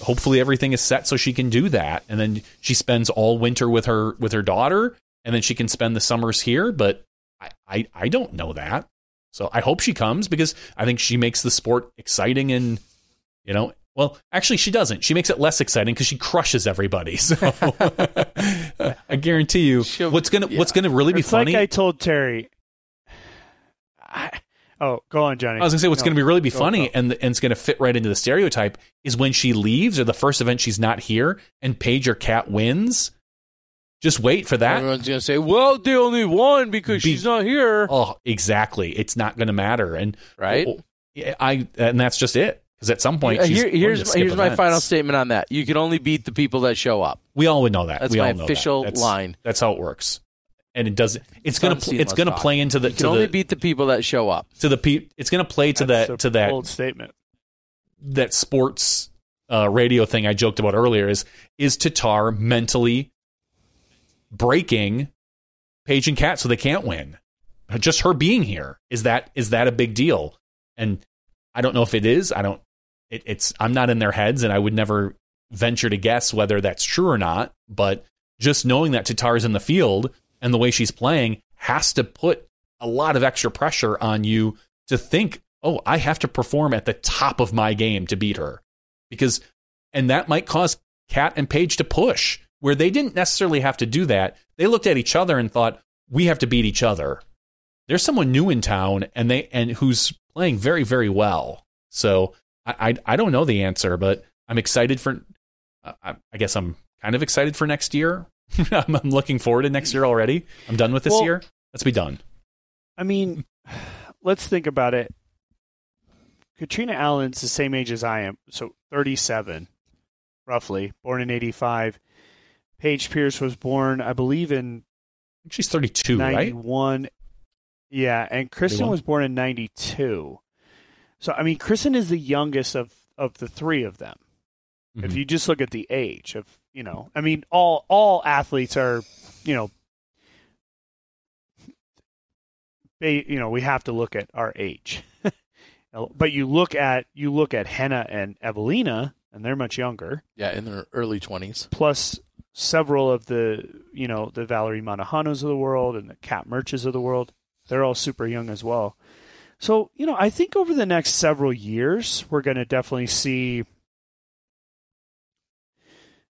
hopefully everything is set so she can do that, and then she spends all winter with her with her daughter, and then she can spend the summers here. But I I, I don't know that. So I hope she comes because I think she makes the sport exciting and you know, well, actually she doesn't. She makes it less exciting because she crushes everybody. So I guarantee you, She'll- what's gonna what's gonna really be it's funny. like I told Terry. I, oh, go on, Johnny. I was gonna say what's No, gonna be really be go, funny go. and and it's gonna fit right into the stereotype is when she leaves or the first event she's not here and Paige or Cat wins. Just wait for that. Everyone's going to say, "Well, they only won because Be- she's not here." Oh, exactly. It's not going to matter, and Right? Oh, yeah, I and that's just it. Because at some point, Uh, she's here- going to here's skip here's my final statement on that. You can only beat the people that show up. We all would know that. That's we my all know that. official That's- line. That's how it works, and it does. It's It's gonna. pl- It's gonna Talk. play into the You can to only the beat the people that show up. to the pe- It's gonna play to That's that a to that bold statement. that sports uh, radio thing I joked about earlier. Is is Tatar mentally breaking Paige and Cat so they can't win? Just her being here is that is that a big deal? And I don't know if it is. I don't. It, it's I'm not in their heads, and I would never venture to guess whether that's true or not. But just knowing that Tatar's in the field and the way she's playing has to put a lot of extra pressure on you to think, oh, I have to perform at the top of my game to beat her, because and that might cause Kat and Paige to push where they didn't necessarily have to do that. They looked at each other and thought, we have to beat each other. There's someone new in town and they and who's playing very very well. So I I, I don't know the answer, but I'm excited for. Uh, I, I guess I'm kind of excited for next year. I'm, I'm looking forward to next year already. I'm done with this Well- year. Let's be done. I mean, let's think about it. Catrina Allen's the same age as I am, so 37, roughly, born in 85. Paige Pierce was born, I believe, in I think she's 32, right? 91. Yeah, and Kristen 31. was born in 92. So, I mean, Kristen is the youngest of, of the three of them. If Mhm. you just look at the age of, you know, I mean, all all athletes are, you know, they, you know, we have to look at our age. but you look at you look at Henna and Evelina, and they're much younger. Yeah, in their early twenties. Plus several of the, you know, the Valerie Mandujanos of the world and the Cat Merches of the world. They're all super young as well. So, you know, I think over the next several years, we're going to definitely see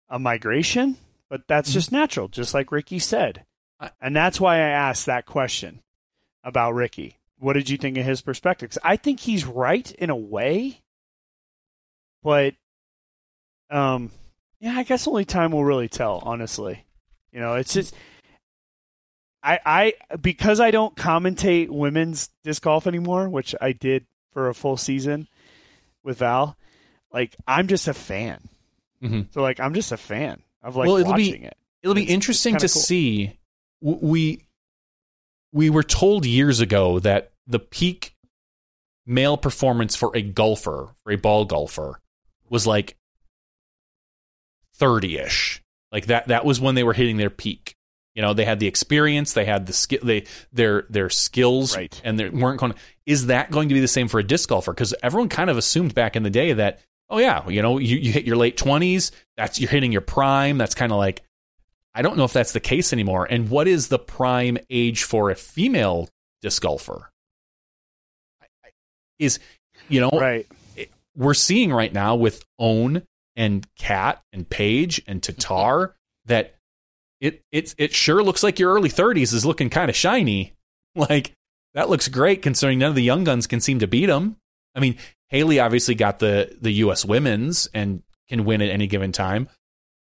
a migration, but that's just natural, just like Ricky said. And that's why I asked that question about Ricky. What did you think of his perspective? 'Cause I think he's right in a way, but um, yeah, I guess only time will really tell. Honestly, you know, it's just I I because I don't commentate women's disc golf anymore, which I did for a full season with Val. like I'm just a fan. Mhm. So like I'm just a fan of like Well, it'll be- watching it. It'll be It's- it's interesting to cool. see. We we were told years ago that the peak male performance for a golfer, for a ball golfer, was like thirty ish. Like that. That was when they were hitting their peak. You know, they had the experience, they had the skill, they their their skills, Right. and they weren't going. Is that going to be the same for a disc golfer? Because everyone kind of assumed back in the day that, oh yeah, you know, you, you hit your late twenties, that's you're hitting your prime. That's kind of like I don't know if that's the case anymore. And what is the prime age for a female disc golfer? Is you know Right. we're seeing right now with Ohn and Cat and Paige and Tatar that it it's it sure looks like your early 30s is looking kind of shiny. Like that looks great considering none of the young guns can seem to beat them. I mean, Haley obviously got the the US women's and can win at any given time.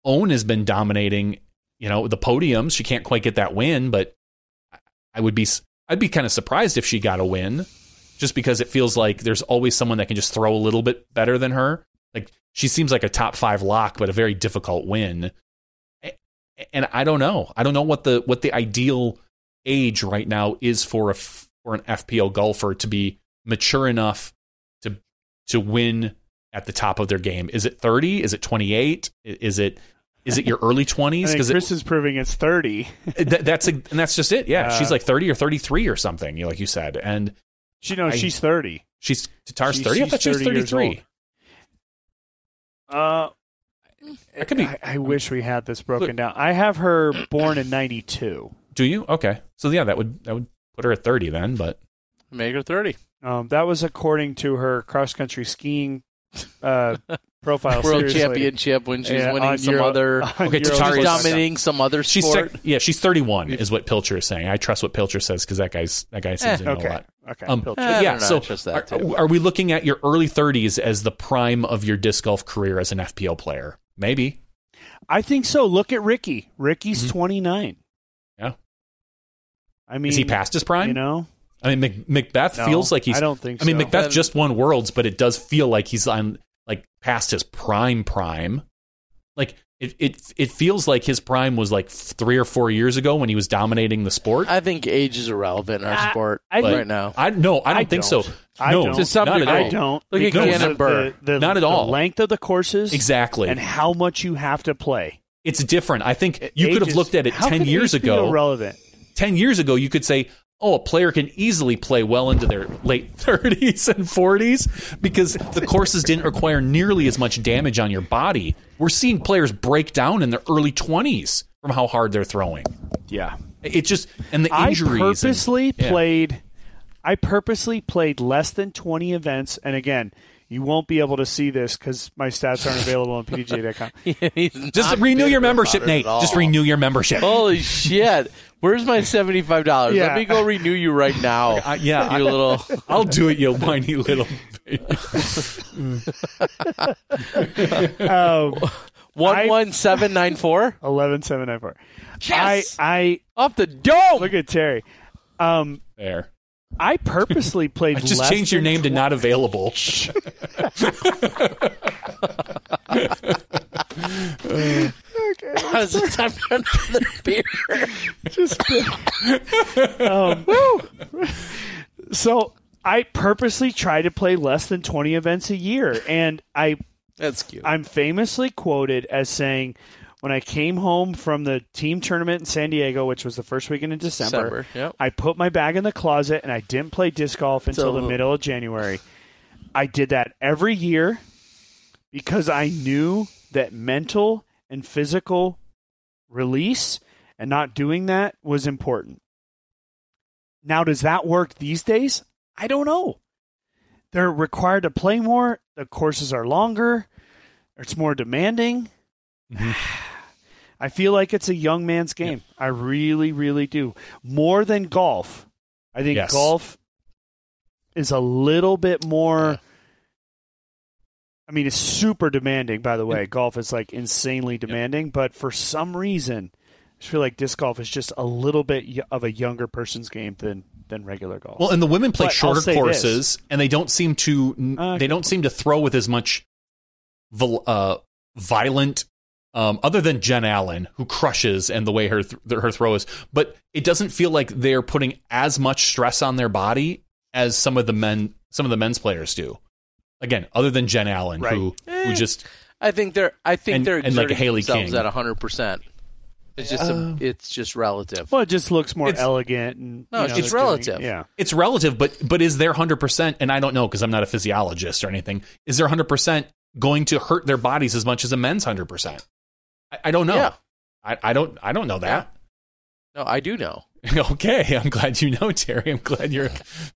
Ohn has been dominating, you know, the podiums. She can't quite get that win, but I would be I'd be kind of surprised if she got a win just because it feels like there's always someone that can just throw a little bit better than her. Like she seems like a top 5 lock but a very difficult win. And I don't know. I don't know what the what the ideal age right now is for a for an FPO golfer to be mature enough to to win at the top of their game. Is it 30? Is it 28? Is it is it your early 20s because Chris is proving it's 30. that, that's a, and that's just it. Yeah, Uh, she's like 30 or 33 or something, you know, like you said. And She knows she's 30. she's Tatar's She's- 30. I thought she was 33. Uh, That could be I, I wish we had this broken down. I have her born in 92. Do you? Okay. So yeah, that would that would put her at 30 then, but Make her 30. Um, that was according to her cross country skiing uh, profile. World seriously. Championship when she's Yeah, winning on some Euro- other. Okay, Euro- Tatari She's dominating some other she's sport. sec- yeah, she's 31 is what Pilcher is saying. I trust what Pilcher says cuz that guy's that guy seems to know a lot. Okay. Um, Pilcher. yeah, know, so I that are, are we looking at your early 30s as the prime of your disc golf career as an FPO player? Maybe. I think so. Look at Ricky. Ricky's Mhm. 29. Yeah. I mean, Is he past his prime? You know, I mean, Mac- McBeth No, feels like he's I don't think I mean, so. McBeth Then- just won Worlds, but it does feel like he's on like past his prime prime. Like it, it, it feels like his prime was like three or four years ago when he was dominating the sport. I think age is irrelevant in our I- sport I right think- now. I no, I don't I think don't. so. I no, don't. To some degree. I don't. Look at because Gannon Buhr. The, the, Not at the all. length of the courses. Exactly. And how much you have to play. It's different. I think you Age could have looked at it ten years ago. Irrelevant. 10 years ago, you could say, oh, a player can easily play well into their late 30s and 40s because the courses didn't require nearly as much damage on your body. We're seeing players break down in their early 20s from how hard they're throwing. Yeah. It just, and the I injuries. and- purposely yeah. played. I purposely played less than 20 events, and again, you won't be able to see this because my stats aren't available on PDGA.com. He's Just renew your membership, Nate. Just renew your membership. Holy shit! Where's my seventy-five dollars? Yeah. Let me go renew you right now. Uh, yeah, you little. I'll do it, you whiny little. baby. um, One one seven nine four 11794. Yes! I, off the dome. look at Terry. Um, There. I purposely played. I just less changed your than name to not available. Is it time for another beer? Just um, so I purposely try to play less than 20 events a year and I That's cute. I'm famously quoted as saying when I came home from the team tournament in San Diego, which was the first weekend in December, December, yep. I put my bag in the closet and I didn't play disc golf until Till- the middle of January. I did that every year because I knew that mental and physical release and not doing that was important. Now, does that work these days? I don't know. They're required to play more. The courses are longer. It's more demanding. Mm-hmm. I feel like it's a young man's game. I really, really do. More than golf. I think Yes. golf is a little bit more. Yeah. I mean, it's super demanding, by the way. Golf is like insanely demanding, but for some reason, I just feel like disc golf is just a little bit of a younger person's game than than regular golf. Well, and the women play But shorter courses, and they don't seem to Uh, they don't seem to throw with as much uh, violent. Um, other than Jen Allen, who crushes and the way her th- her throw is, but it doesn't feel like they're putting as much stress on their body as some of the men some of the men's players do. Again, other than Jen Allen, Right. who Eh. who just I think they're. I think And- they're and like exerting Haley themselves King. at hundred percent. It's just. a, it's just relative. Well, it just looks more It's- elegant and No, you it's know, just they're doing- relative. yeah. it's relative, but but is there hundred percent? And I don't know because I'm not a physiologist or anything. Is there hundred percent going to hurt their bodies as much as a men's hundred percent? I, I don't know. Yeah. I, I don't I don't know that. No, I do know. okay, I'm glad you know, Terry. I'm glad you're a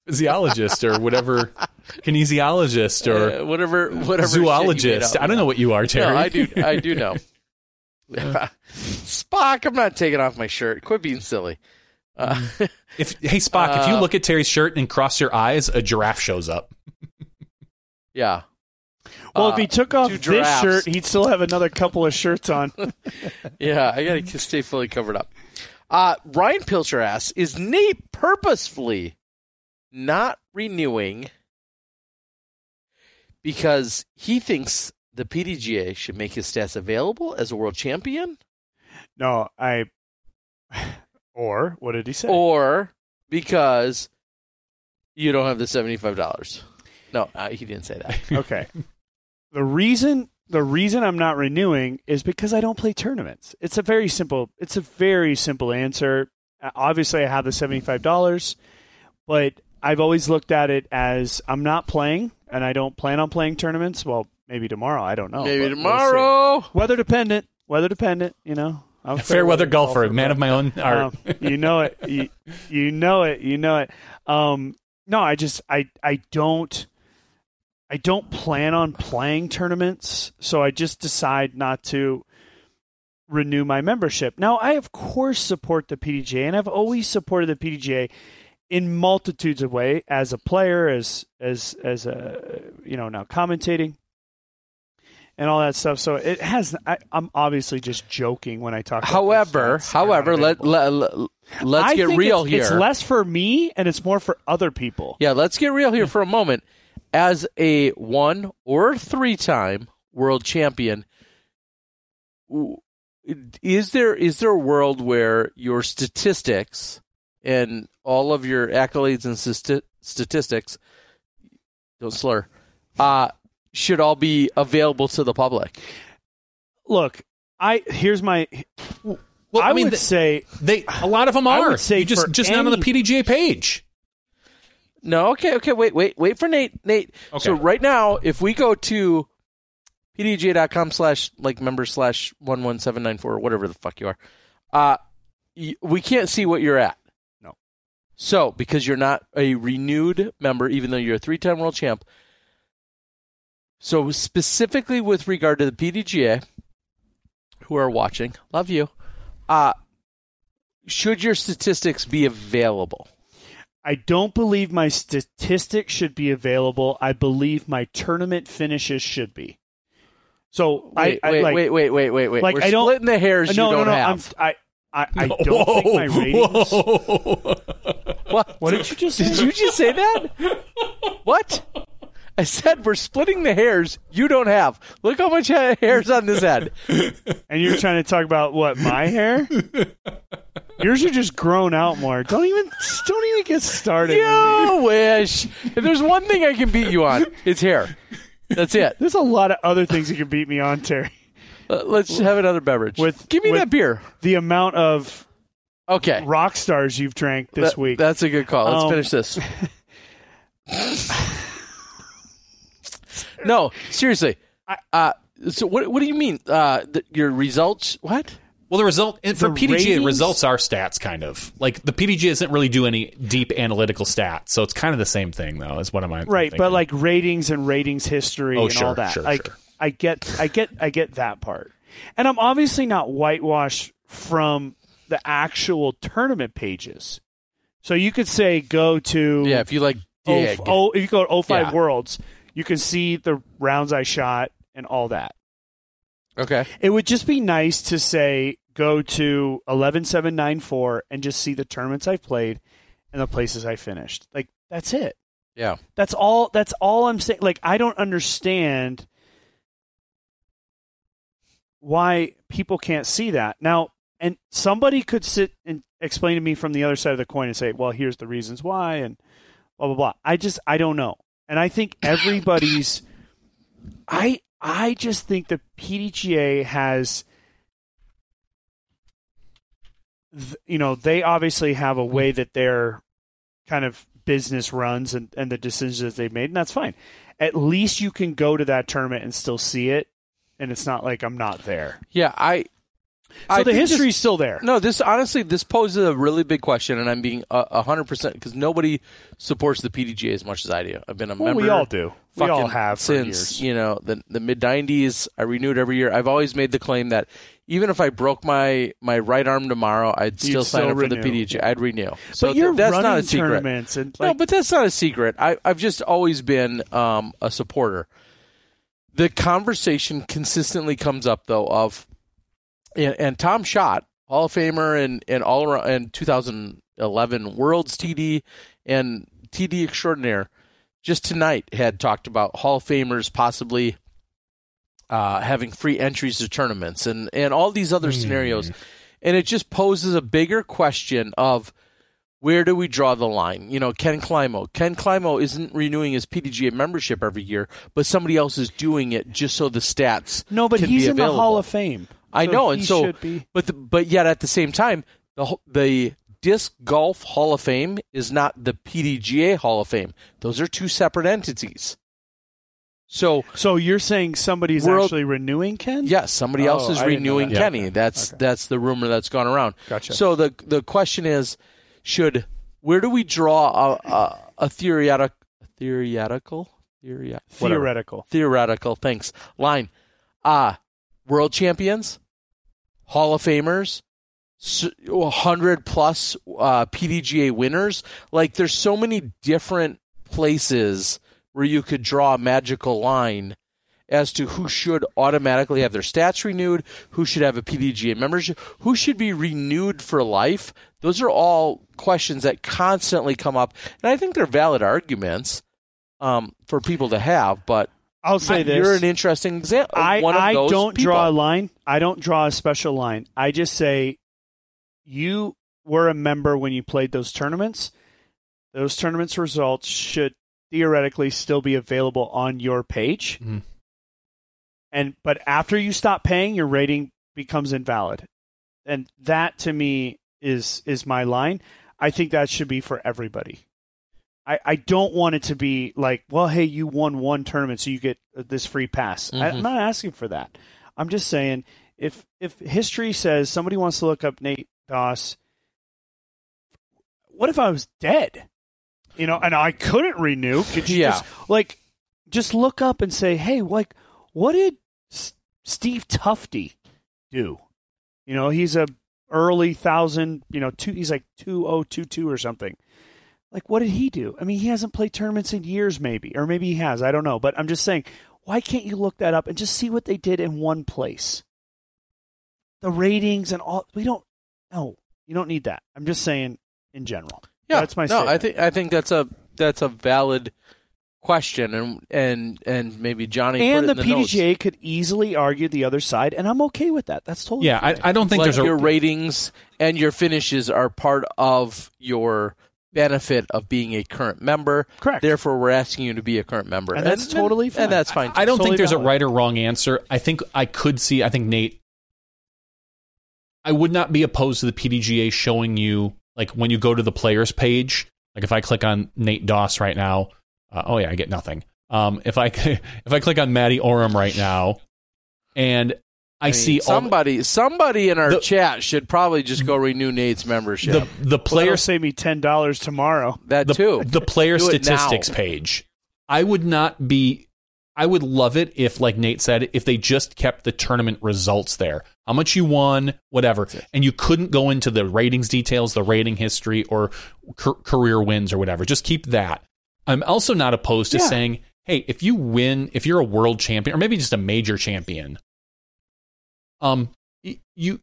physiologist or whatever, kinesiologist or Uh, whatever, whatever. shit you made zoologist. I don't know what you are, Terry. No, I do. I do know. Spock, I'm not taking off my shirt. Quit being silly. Uh, If hey Spock, if you Uh, look at Terry's shirt and cross your eyes, a giraffe shows up. yeah. Well, Uh, if he took off this shirt, he'd still have another couple of shirts on. Yeah, I gotta stay fully covered up. Uh, Ryan Pilcher asks, is Nate purposefully not renewing because he thinks the PDGA should make his stats available as a world champion, no, I. Or what did he say? or because you don't have the seventy-five dollars? No, uh, he didn't say that. okay. The reason the reason I'm not renewing is because I don't play tournaments. It's a very simple it's a very simple answer. Uh, Obviously I have the $75, but I've always looked at it as I'm not playing and I don't plan on playing tournaments. Well, maybe tomorrow, I don't know. Maybe but we'll tomorrow. weather dependent, weather dependent, you know. I'm a Fair weather golfer, man of my own art. um, you know it. You, you know it. You know it. Um, no, I just I I don't I don't plan on playing tournaments, so I just decide not to renew my membership. Now, I of course support the PDGA, and I've always supported the PDGA in multitudes of ways as a player, as as as a you know now commentating and all that stuff. So it has. I, I'm obviously just joking when I talk. about However, this. However, let, available. let, let us I get think real it's, here. It's less for me and it's more for other people. Yeah, let's get real here for a moment. As a one or three time world champion, is there is there a world where your statistics and all of your accolades and stati- statistics don't slur uh should all be available to the public? Look, I here's my. Well, I, I, mean, would th- say they a lot of them I are. would say You just for just not on the any- PDGA page. No, okay, okay, wait, wait, wait for Nate. Nate. Okay. So right now, if we go to pdga.com slash like member slash one one seven nine four or whatever the fuck you are, uh, we can't see what you're at. No. So because you're not a renewed member, even though you're a three time world champ. So specifically with regard to the PDGA, who are watching, love you. Uh, should your statistics be available? I don't believe my statistics should be available. I believe my tournament finishes should be. So Wait, I, I wait, like, wait, wait, wait, wait, wait. like, We're I don't- splitting the hairs no, you no, don't no. have. I'm, I, I, I don't think my ratings. What? What did you just say? Did you just say that? what? I said we're splitting the hairs you don't have. Look how much hair's on this head. And you're trying to talk about what my hair? Yours are just grown out more. Don't even don't even get started. You wish. If there's one thing I can beat you on, it's hair. That's it. There's a lot of other things you can beat me on, Terry. Uh, let's have another beverage. With- Give me with- that beer. The amount of Okay. rock stars you've drank this That- week. That's a good call. Let's Um, finish this. no, seriously. Uh, so what? What do you mean? Uh, the, your results? What? Well, the result and for The PDGA ratings- results are stats, kind of like the PDG doesn't really do any deep analytical stats, so it's kind of the same thing, though. Is what am I'm right, thinking. but like ratings and ratings history Oh, and sure, all that. sure, like sure. I get I get I get that part. And I'm obviously not whitewashed from the actual tournament pages. So you could say go to Yeah, if you like dig. oh, oh if you go to 05 Yeah. Worlds, you can see the rounds I shot and all that. Okay. It would just be nice to say go to 11794 and just see the tournaments I've played and the places I finished. Like that's it. Yeah. That's all that's all I'm saying. Like I don't understand why people can't see that. Now, and somebody could sit and explain to me from the other side of the coin and say, "Well, here's the reasons why," and blah blah blah. I just I don't know, and I think everybody's. I I just think the PDGA has. You know, they obviously have a way that their kind of business runs and, and the decisions that they've made, and that's fine. At least you can go to that tournament and still see it, and it's not like I'm not there. Yeah, I. So I the think this- history's still there. No, this honestly, this poses a really big question, and I'm being a hundred percent because nobody supports the PDGA as much as I do. I've been a Well, member. we all do. We all have for since years. you know the the mid '90s. I renewed every year. I've always made the claim that even if I broke my my right arm tomorrow, I'd still You'd sign still up for the. PDGA. I'd renew. So th- that's running not a secret. tournaments and no, but that's not a secret. I, I've just always been um, a supporter. The conversation consistently comes up though of, and, and Tom Schott, Hall of Famer and and all around and 2011 Worlds TD and TD extraordinaire, just tonight had talked about Hall of Famers possibly uh, having free entries to tournaments and and all these other scenarios, and it just poses a bigger question of where do we draw the line? You know, Ken Climo. Ken Climo isn't renewing his PDGA membership every year, but somebody else is doing it just so the stats. no, but he's in the. Hall of Fame. I So know, he and so, should be. but the, but yet at the same time, the the disc golf Hall of Fame is not the PDGA Hall of Fame. Those are two separate entities. So So you're saying somebody's World- actually renewing Ken? Yes, somebody Oh, else is I renewing that. Kenny. Yeah. That's Okay. that's the rumor that's gone around. Gotcha. So the the question is, should where do we draw a a, a theoretic theoretical theory whatever. Theoretical. theoretical thanks line? Ah, world champions, Hall of Famers, hundred plus uh, PDGA winners. Like there's so many different places where you could draw a magical line as to who should automatically have their stats renewed, who should have a PDGA membership, who should be renewed for life. Those are all questions that constantly come up, and I think they're valid arguments um, for people to have. But I'll say I- this. you're an interesting example. I, one of I those don't people. draw a line. I don't draw a special line. I just say you were a member when you played those tournaments. Those tournaments results should theoretically still be available on your page. Mhm. And but after you stop paying, your rating becomes invalid. And that to me is is my line. I think that should be for everybody. I, I don't want it to be like, well, hey, you won one tournament, so you get this free pass. I, I'm Mhm. not asking for that. I'm just saying if if history says somebody wants to look up Nate Doss, what if I was dead? You know, and I couldn't renew. Could you Yeah. just like just look up and say, hey, like, what did S- Steve Tufty do? You know, he's a early thousand. You know, two. He's like two oh two two or something. Like, what did he do? I mean, he hasn't played tournaments in years, maybe, or maybe he has. I don't know. But I'm just saying, why can't you look that up and just see what they did in one place? The ratings and all. We don't. No, you don't need that. I'm just saying in general. Yeah, that's my. no. I think I think that's a that's a valid question, and and and maybe Johnny and put the, it in the notes. PDGA could easily argue the other side, and I'm okay with that. That's totally Yeah, I, fine. I don't think like there's a your ratings and your finishes are part of your benefit of being a current member. Correct. Therefore, we're asking you to be a current member, And that's totally fine. And that's fine. I don't Totally think there's valid. a right or wrong answer. I think I could see. I think Nate. I would not be opposed to the PDGA showing you like when you go to the players page. Like if I click on Nate Doss right now, uh, oh yeah, I get nothing. Um, if I if I click on Matty Orum right now, and I, mean, see all somebody somebody in our The- chat should probably just go renew Nate's membership. the the Players players save me ten dollars tomorrow. that the, too. the player statistics page. I would not be. I would love it if, like Nate said, if they just kept the tournament results there. How much you won, whatever, and you couldn't go into the ratings details, the rating history, or ca- career wins or whatever. Just keep that. I'm also not opposed to Yeah. saying, hey, if you win, if you're a world champion, or maybe just a major champion, um, you,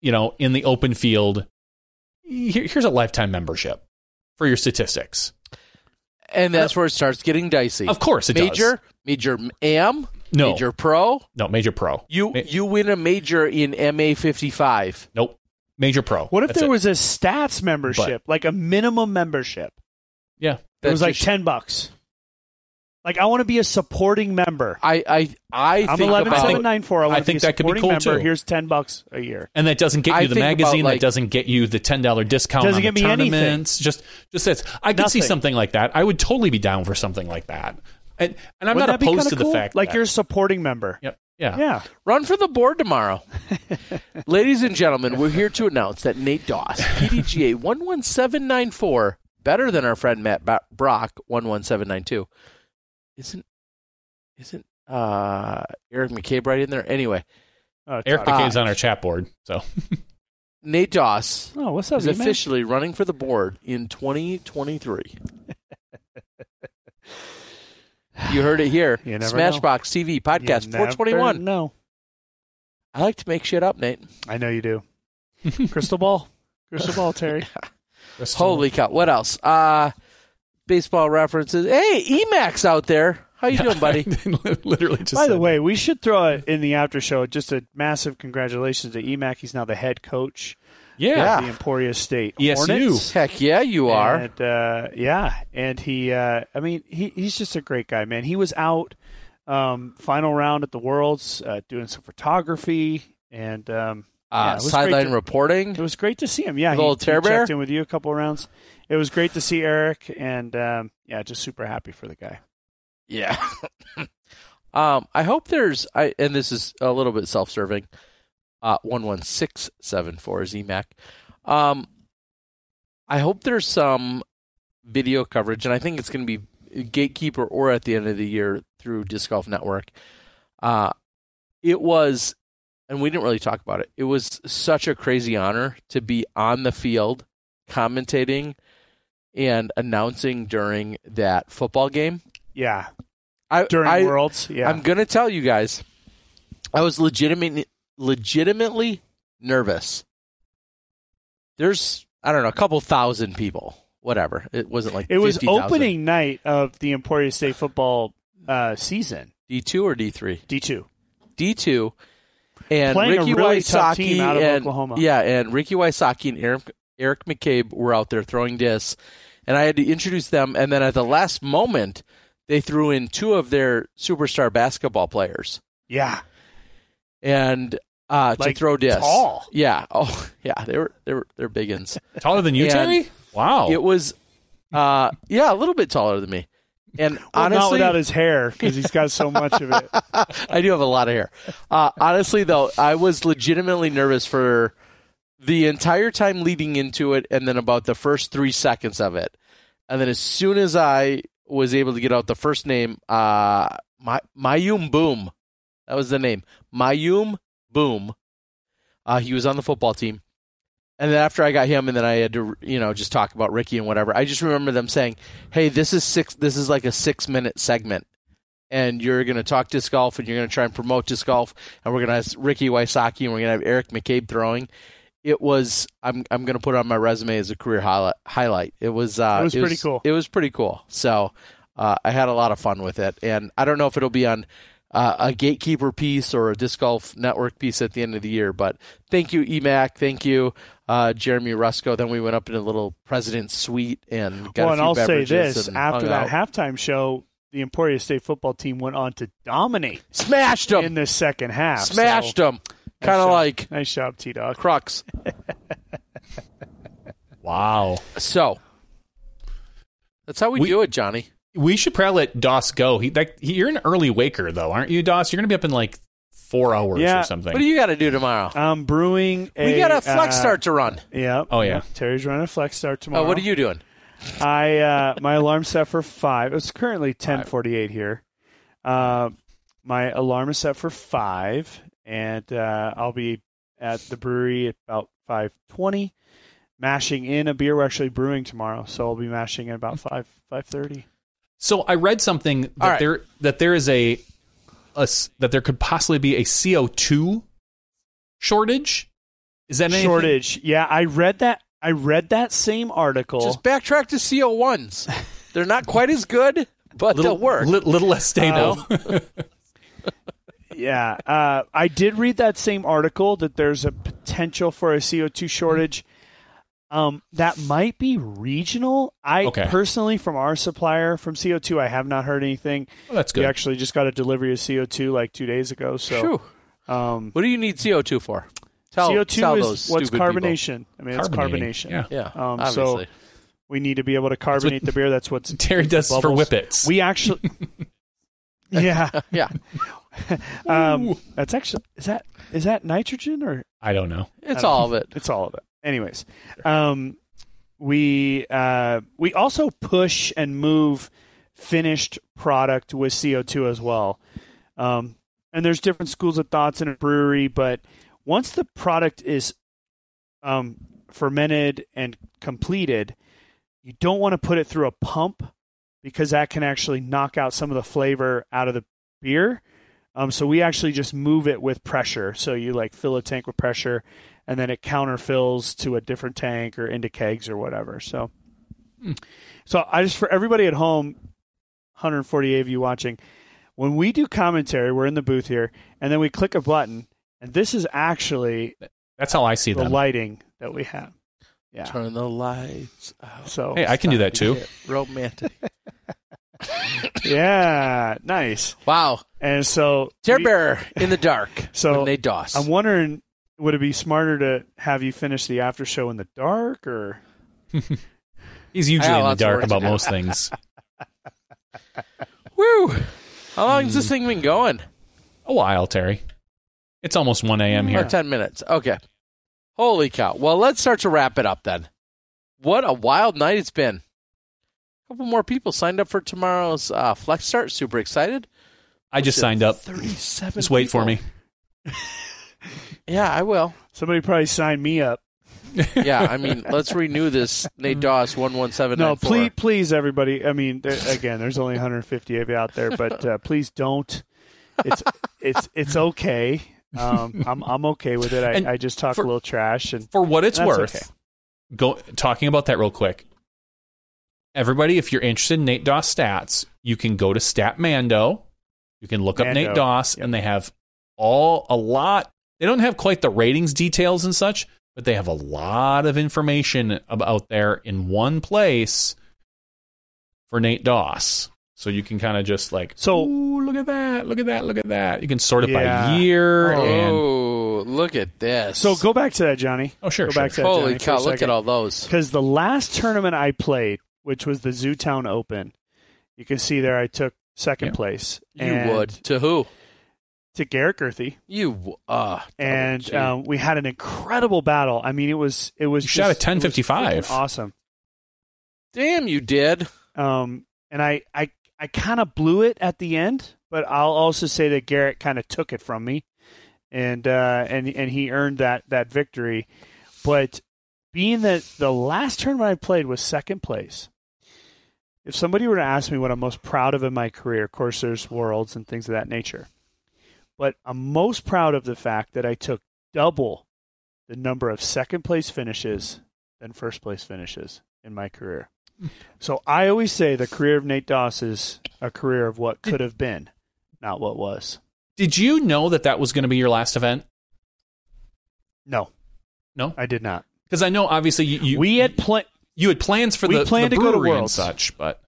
you know, in the open field, here- here's a lifetime membership for your statistics. and that's where it starts getting dicey. Of course it major, does. major AM, No, Major Pro. no, major pro. You Ma- you win a major in MA fifty five. nope, major pro. What if That's there it. was a stats membership, like a minimum membership? Yeah, It was like just- ten bucks. Like I want to be a supporting member. I I I I'm think eleven about seven nine four. I I think be a that could be cool, member. too. Here's ten bucks a year. and that doesn't get I you the think about, magazine. like- that doesn't get you the ten dollar discount. Doesn't on get the me anything. Just just this. I could see something like that. I would totally be down for something like that. And and I'm Wouldn't not that be opposed kinda to cool? the fact like that, you're a supporting member. Yep. Yeah. Yeah. Run for the board tomorrow. Ladies and gentlemen, we're here to announce that Nate Doss, PDGA 11794, better than our friend Matt ba- Brock 11792. Isn't isn't uh Eric McCabe right in there? Anyway, Oh, Eric Todd. McCabe's on our chat board. So Nate Doss Oh, what's up, is E-Man? officially running for the board in 2023. You heard it here. You never know. Smashboxx TV podcast You 421. No. I like to make shit up, Nate. I know you do. Crystal ball. Crystal ball, Terry. Holy cow! What else? Uh baseball references. Hey, Emacs out there. How you doing, buddy? literally just. By the said- way, we should throw it in the after show. Just a massive congratulations to EMAC. He's now the head coach yeah, of the Emporia State ESU. Hornets. Heck yeah, you are. And, uh, yeah, and he, uh, I mean, he, he's just a great guy, man. He was out um, final round at the Worlds uh, doing some photography, and um, yeah, Uh, great sideline to- reporting. It was great to see him. Yeah, Little he, Tear he Bear? checked in with you a couple of rounds. It was great to see Eric, and um, yeah, just super happy for the guy. Yeah. um, I hope there's. I and this is a little bit self-serving. Uh, one one six seven four is EMAC. Um, I hope there's some video coverage, and I think it's going to be Gatekeeper or at the end of the year through Disc Golf Network. Uh, it was, and we didn't really talk about it. It was such a crazy honor to be on the field commentating and announcing during that football game. Yeah, I, during I, Worlds. Yeah, I'm gonna tell you guys, I was legitimate, legitimately nervous. There's, I don't know, a couple thousand people. Whatever. It wasn't like it was 50,000. opening night of the Emporia State football uh, season. D two or D three. D two. D two, and Playing a Ricky really tough Wysocki team out of and Oklahoma. yeah, and Ricky Wysocki and Eric Eric McCabe were out there throwing discs, and I had to introduce them. And then at the last moment, they threw in two of their superstar basketball players. Yeah, and uh, Like, to throw discs. tall. Yeah. Oh, yeah. They were they were they're biggins. taller than you, And Terry. Wow. It was, uh, yeah, a little bit taller than me. And well, not honestly, without his hair because he's got so much of it. I do have a lot of hair. Uh, honestly, though, I was legitimately nervous for the entire time leading into it, and then about the first three seconds of it, and then as soon as I was able to get out the first name, uh, my Mayum Boom, that was the name, Mayum Boom. Uh, he was on the football team. And then after I got him, and then I had to, you know, just talk about Ricky and whatever. I just remember them saying, "Hey, this is six. This is like a six-minute segment, and you're going to talk disc golf, and you're going to try and promote disc golf, and we're going to have Ricky Wysocki, and we're going to have Eric McCabe throwing." It was. I'm. I'm going to put it on my resume as a career highlight. Highlight. It was. Uh, It was pretty cool. It was pretty cool. So uh, I had a lot of fun with it, and I don't know if it'll be on uh, a gatekeeper piece or a disc golf network piece at the end of the year. But thank you, EMAC. Thank you, uh, Jeremy Rusko. Then we went up in a little president's suite and got well, a and I'll say this: after that out. halftime show, the Emporia State football team went on to dominate smashed them, in the second half. smashed so, them, kind of job. like Nice job, T Dog. Crux. wow. So that's how we, We- do it, Johnny. We should probably let Doss go. He, like, he, you're an early waker, though, aren't you, Doss? You're going to be up in like four hours Yeah. or something. What do you got to do tomorrow? I'm brewing. A, we got a flex uh, start to run. Yeah. Oh, yeah. Terry's running a flex start tomorrow. Oh, what are you doing? I uh, my alarm set for five. It's currently ten forty eight here. Uh, my alarm is set for five, and uh, I'll be at the brewery at about five twenty, mashing in a beer. We're actually brewing tomorrow, so I'll be mashing at about five five thirty. So I read something that All right. there that there is a that there could possibly be a CO two shortage. Is that anything? Shortage. Yeah, I read that. I read that same article. Just backtrack to CO1s. They're not quite as good, but Little, they'll work. li- little less stable. Yeah, uh, I did read that same article that there's a potential for a CO2 shortage. Um, that might be regional. I Okay. personally, from our supplier from CO2, I have not heard anything. Well, that's good. We actually just got a delivery of CO2 like two days ago. So, um, What do you need CO2 for? Tell, CO2 tell is what's stupid people. carbonation. I mean, it's carbonation. yeah. Yeah, Um, obviously. so we need to be able to carbonate the beer. That's what's Terry does for whippets. We actually, yeah. yeah, Um, that's actually is that is that nitrogen or I don't know. it's don't- all of it. It's all of it. Anyways, um, we uh, we also push and move finished product with CO2 as well. Um, and there's different schools of thoughts in a brewery, but once the product is um, fermented and completed, you don't want to put it through a pump because that can actually knock out some of the flavor out of the beer. Um, so we actually just move it with pressure. So you like fill a tank with pressure, and then it counterfills to a different tank or into kegs or whatever. So, hmm. so I just for everybody at home, 148 of you watching, when we do commentary, we're in the booth here, and then we click a button, and this is actually That's how I see the them. lighting that we have. Yeah. Turn the lights out. So Hey, I can do that too. Romantic. yeah, nice. wow, And so Tear we- Bear in the dark. So, with Nate Doss. I'm wondering, would it be smarter to have you finish the after show in the dark, or He's usually in the dark about most things. Woo! How long has this thing been going? A while, Terry. It's almost 1 a.m. here. About ten minutes. Okay. Holy cow! Well, let's start to wrap it up then. What a wild night it's been. A couple more people signed up for tomorrow's uh, Flex Start. Super excited. I just signed up. thirty-seven? Just wait for me. Yeah, I will. Somebody probably signed me up. Yeah, I mean, let's renew this Nate Doss one one seven No, please, please, everybody. I mean, there, again, there's only 150 of you out there, but uh, please don't. It's it's it's okay. Um, I'm I'm okay with it. I, I just talk for- a little trash, and For what it's worth, okay. go talking about that real quick. Everybody, if you're interested in Nate Doss stats, you can go to Statmando. You can look up Nate Doss, Yep. and they have all a lot. They don't have quite the ratings details and such, but they have a lot of information about there in one place for Nate Doss. So you can kind of just like, So- Ooh, look at that, look at that, look at that. You can sort it Yeah. by year oh, and Oh, look at this. so go back to that, Johnny. oh sure, Go sure. back to that, Holy Johnny, cow! Look second. at all those. Because the last tournament I played, which was the Zootown Open, you can see there I took second Yeah. place. You and would to who? To Garrett Gurthie, You w- uh and um, we had an incredible battle. I mean, it was it was You shot a just- it was 1055. awesome. damn, you did. Um, and I I I kind of blew it at the end, but I'll also say that Garrett kind of took it from me, and uh, and and he earned that that victory. But being that the last tournament I played was second place, if somebody were to ask me what I'm most proud of in my career, of course there's worlds and things of that nature, but I'm most proud of the fact that I took double the number of second place finishes than first place finishes in my career. So I always say the career of Nate Doss is a career of what could have been, not what was. Did you know that that was going to be your last event? No, No, I did not. because I know obviously you you, we had pla- you had plans for we the, planned the to go to brewery and Worlds. such, but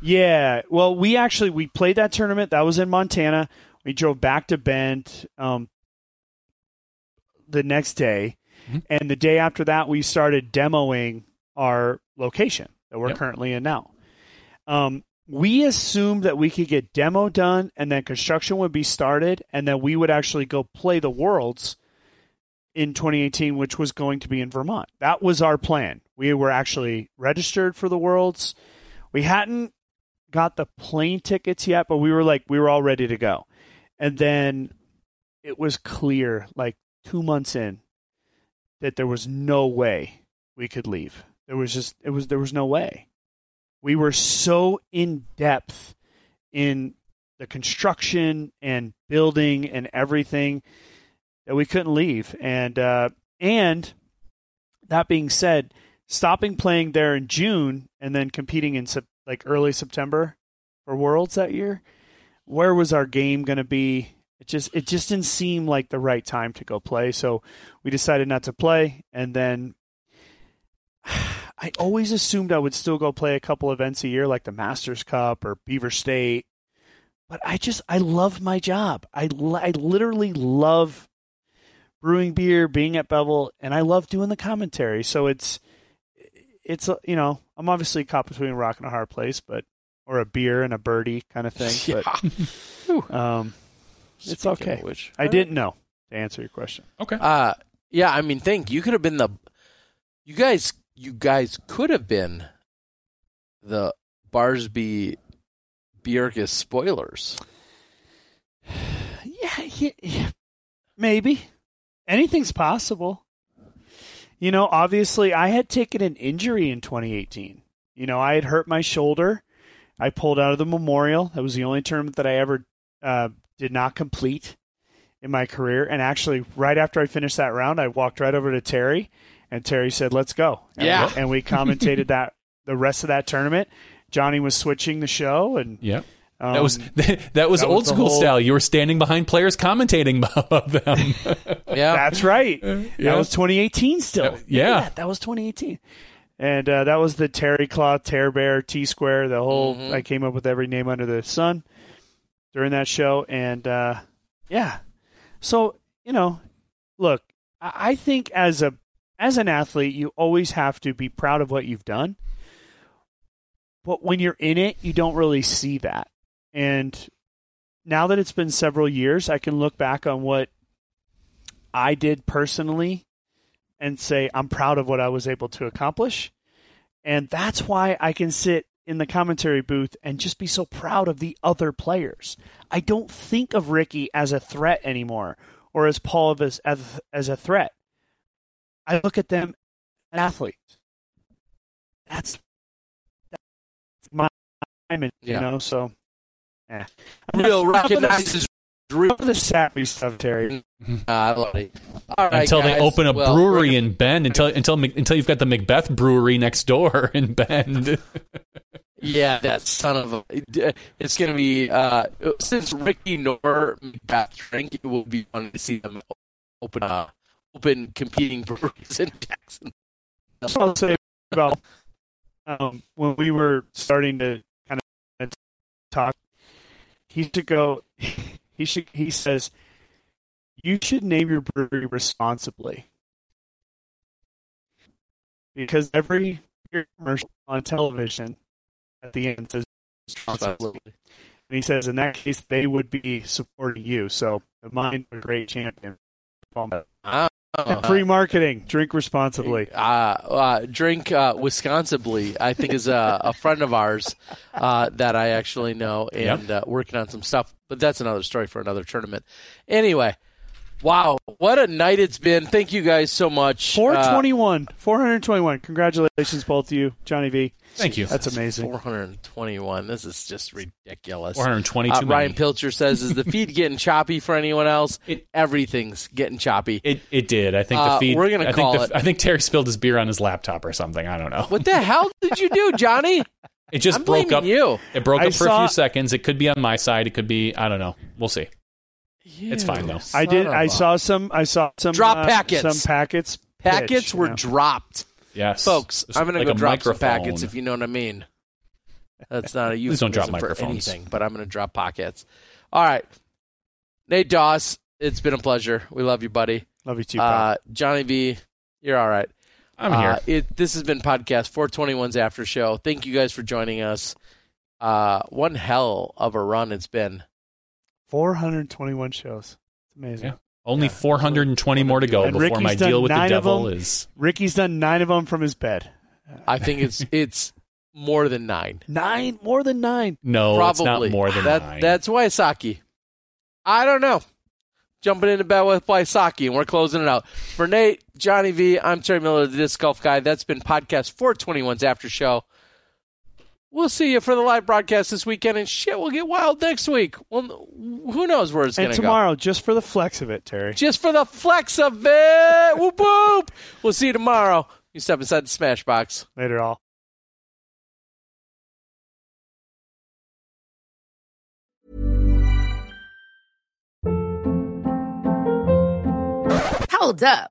Yeah, well, we actually we played that tournament. That was in Montana. We drove back to Bend um, the next day, Mhm. and the day after that, we started demoing our location that we're Yep. currently in now. Um, we assumed that we could get demo done, and then construction would be started, and then we would actually go play the Worlds in 2018, which was going to be in Vermont. That was our plan. We were actually registered for the Worlds. We hadn't got the plane tickets yet, but we were like, we were all ready to go. And then it was clear, like two months in, that there was no way we could leave. There was just, it was, there was no way. We were so in depth in the construction and building and everything that we couldn't leave. And, uh, and that being said, stopping playing there in June and then competing in like early September for Worlds that year, where was our game going to be? It just it just didn't seem like the right time to go play. So we decided not to play, and then I always assumed I would still go play a couple events a year, like the Masters Cup or Beaver State. But I just I love my job. I I literally love brewing beer, being at Bevel, and I love doing the commentary. So it's it's you know I'm obviously caught between a rock and a hard place, but or a beer and a birdie kind of thing. But um, it's Speaking okay. which, I didn't know to answer your question. Okay. Uh, yeah, I mean, think you could have been the, you guys, you guys could have been the Barsby Bjerkes spoilers. Yeah, yeah, yeah, maybe anything's possible. You know, obviously, I had taken an injury in 2018. You know, I had hurt my shoulder. I pulled out of the Memorial. That was the only tournament that I ever uh, did not complete in my career. And actually, right after I finished that round, I walked right over to Terry, and Terry said, "Let's go." And Yeah. we, and we commentated that the rest of that tournament. Johnny was switching the show, and Yeah. um, That was that was that old the school whole- style. You were standing behind players commentating about them. Yeah, That's right. yeah. That was 2018 still. Yeah. That. That was 2018. And uh, that was the Terry Cloth, Tear Bear, T Square, the whole. Mhm. I came up with every name under the sun during that show. And uh, yeah. So, you know, look, I I think as a as an athlete, you always have to be proud of what you've done. But when you're in it, you don't really see that. And now that it's been several years, I can look back on what I did personally and say I'm proud of what I was able to accomplish. And that's why I can sit in the commentary booth and just be so proud of the other players. I don't think of Ricky as a threat anymore or as Paul as as, as a threat. I look at them as athletes. That's that's my diamond, Yeah. you know, so eh. real Enough of the- recognizes real. enough of the sappy stuff, Terry. Uh, I love it. All right, until they open a Well, brewery we're in Bend, until until until you've got the McBeth Brewery next door in Bend. Yeah, that son of a. It's going to be uh, since Ricky nor McBeth drink. It will be fun to see them open uh, open competing breweries in Jackson. That's what I'll say about um, when we were starting to kind of talk. He should go. He should. He says, "You should name your brewery responsibly," because every commercial on television at the end says responsibly. And he says, in that case, they would be supporting you. So, the mind a great champion. Ah, Free marketing. Drink responsibly. Uh, uh, drink uh, Wisconsinably, I think, is a, a friend of ours uh, that I actually know and uh, working on some stuff. But that's another story for another tournament. Anyway, wow, what a night it's been. Thank you guys so much. Uh, 421. 421. Congratulations, both of you, Johnny V. Thank you. That's amazing. 421. This is just ridiculous. 422 Uh. Ryan Pilcher says, "Is the feed getting choppy for anyone else? It- Everything's getting choppy." It it did. I think Uh, the feed. we're gonna I call think it. I think Terry spilled his beer on his laptop or something. I don't know. What the hell did you do, Johnny? It just I'm broke up. you. It broke I up for a few seconds. It could be on my side. It could be. I don't know. We'll see. It's fine, though. I did. Son of I a- saw some. I saw some Drop uh, packets. Some packets. packets pitch, were you know. dropped, Yes, folks. Just I'm gonna like go a drop some microphone. packets if you know what I mean. That's not a Please don't drop for microphones. anything, but I'm gonna drop pockets. All right, Nate Doss, it's been a pleasure. We love you, buddy. Love you too. pal. Uh, Johnny V, you're all right. I'm here. Uh, it, this has been podcast 421's after show. Thank you guys for joining us. Uh, one hell of a run it's been. 421 shows. It's amazing. Yeah. Only yeah. 420 more to go And before Ricky's my deal with the devil them. is. Ricky's done nine of them from his bed. I think it's it's more than nine. Nine, more than nine. No, Probably it's not more than that. nine. That's Wysocki. I don't know. Jumping into bed with Wysocki, and we're closing it out. For Nate, Johnny V, I'm Terry Miller, the disc golf guy. That's been podcast 421's after show we'll see you for the live broadcast this weekend, and shit, we'll get wild next week. Well, who knows where it's going to go? And tomorrow, just for the flex of it, Terry. Just for the flex of it. whoop whoop. We'll see you tomorrow. You step inside the Smashboxx. Later, all. Hold up.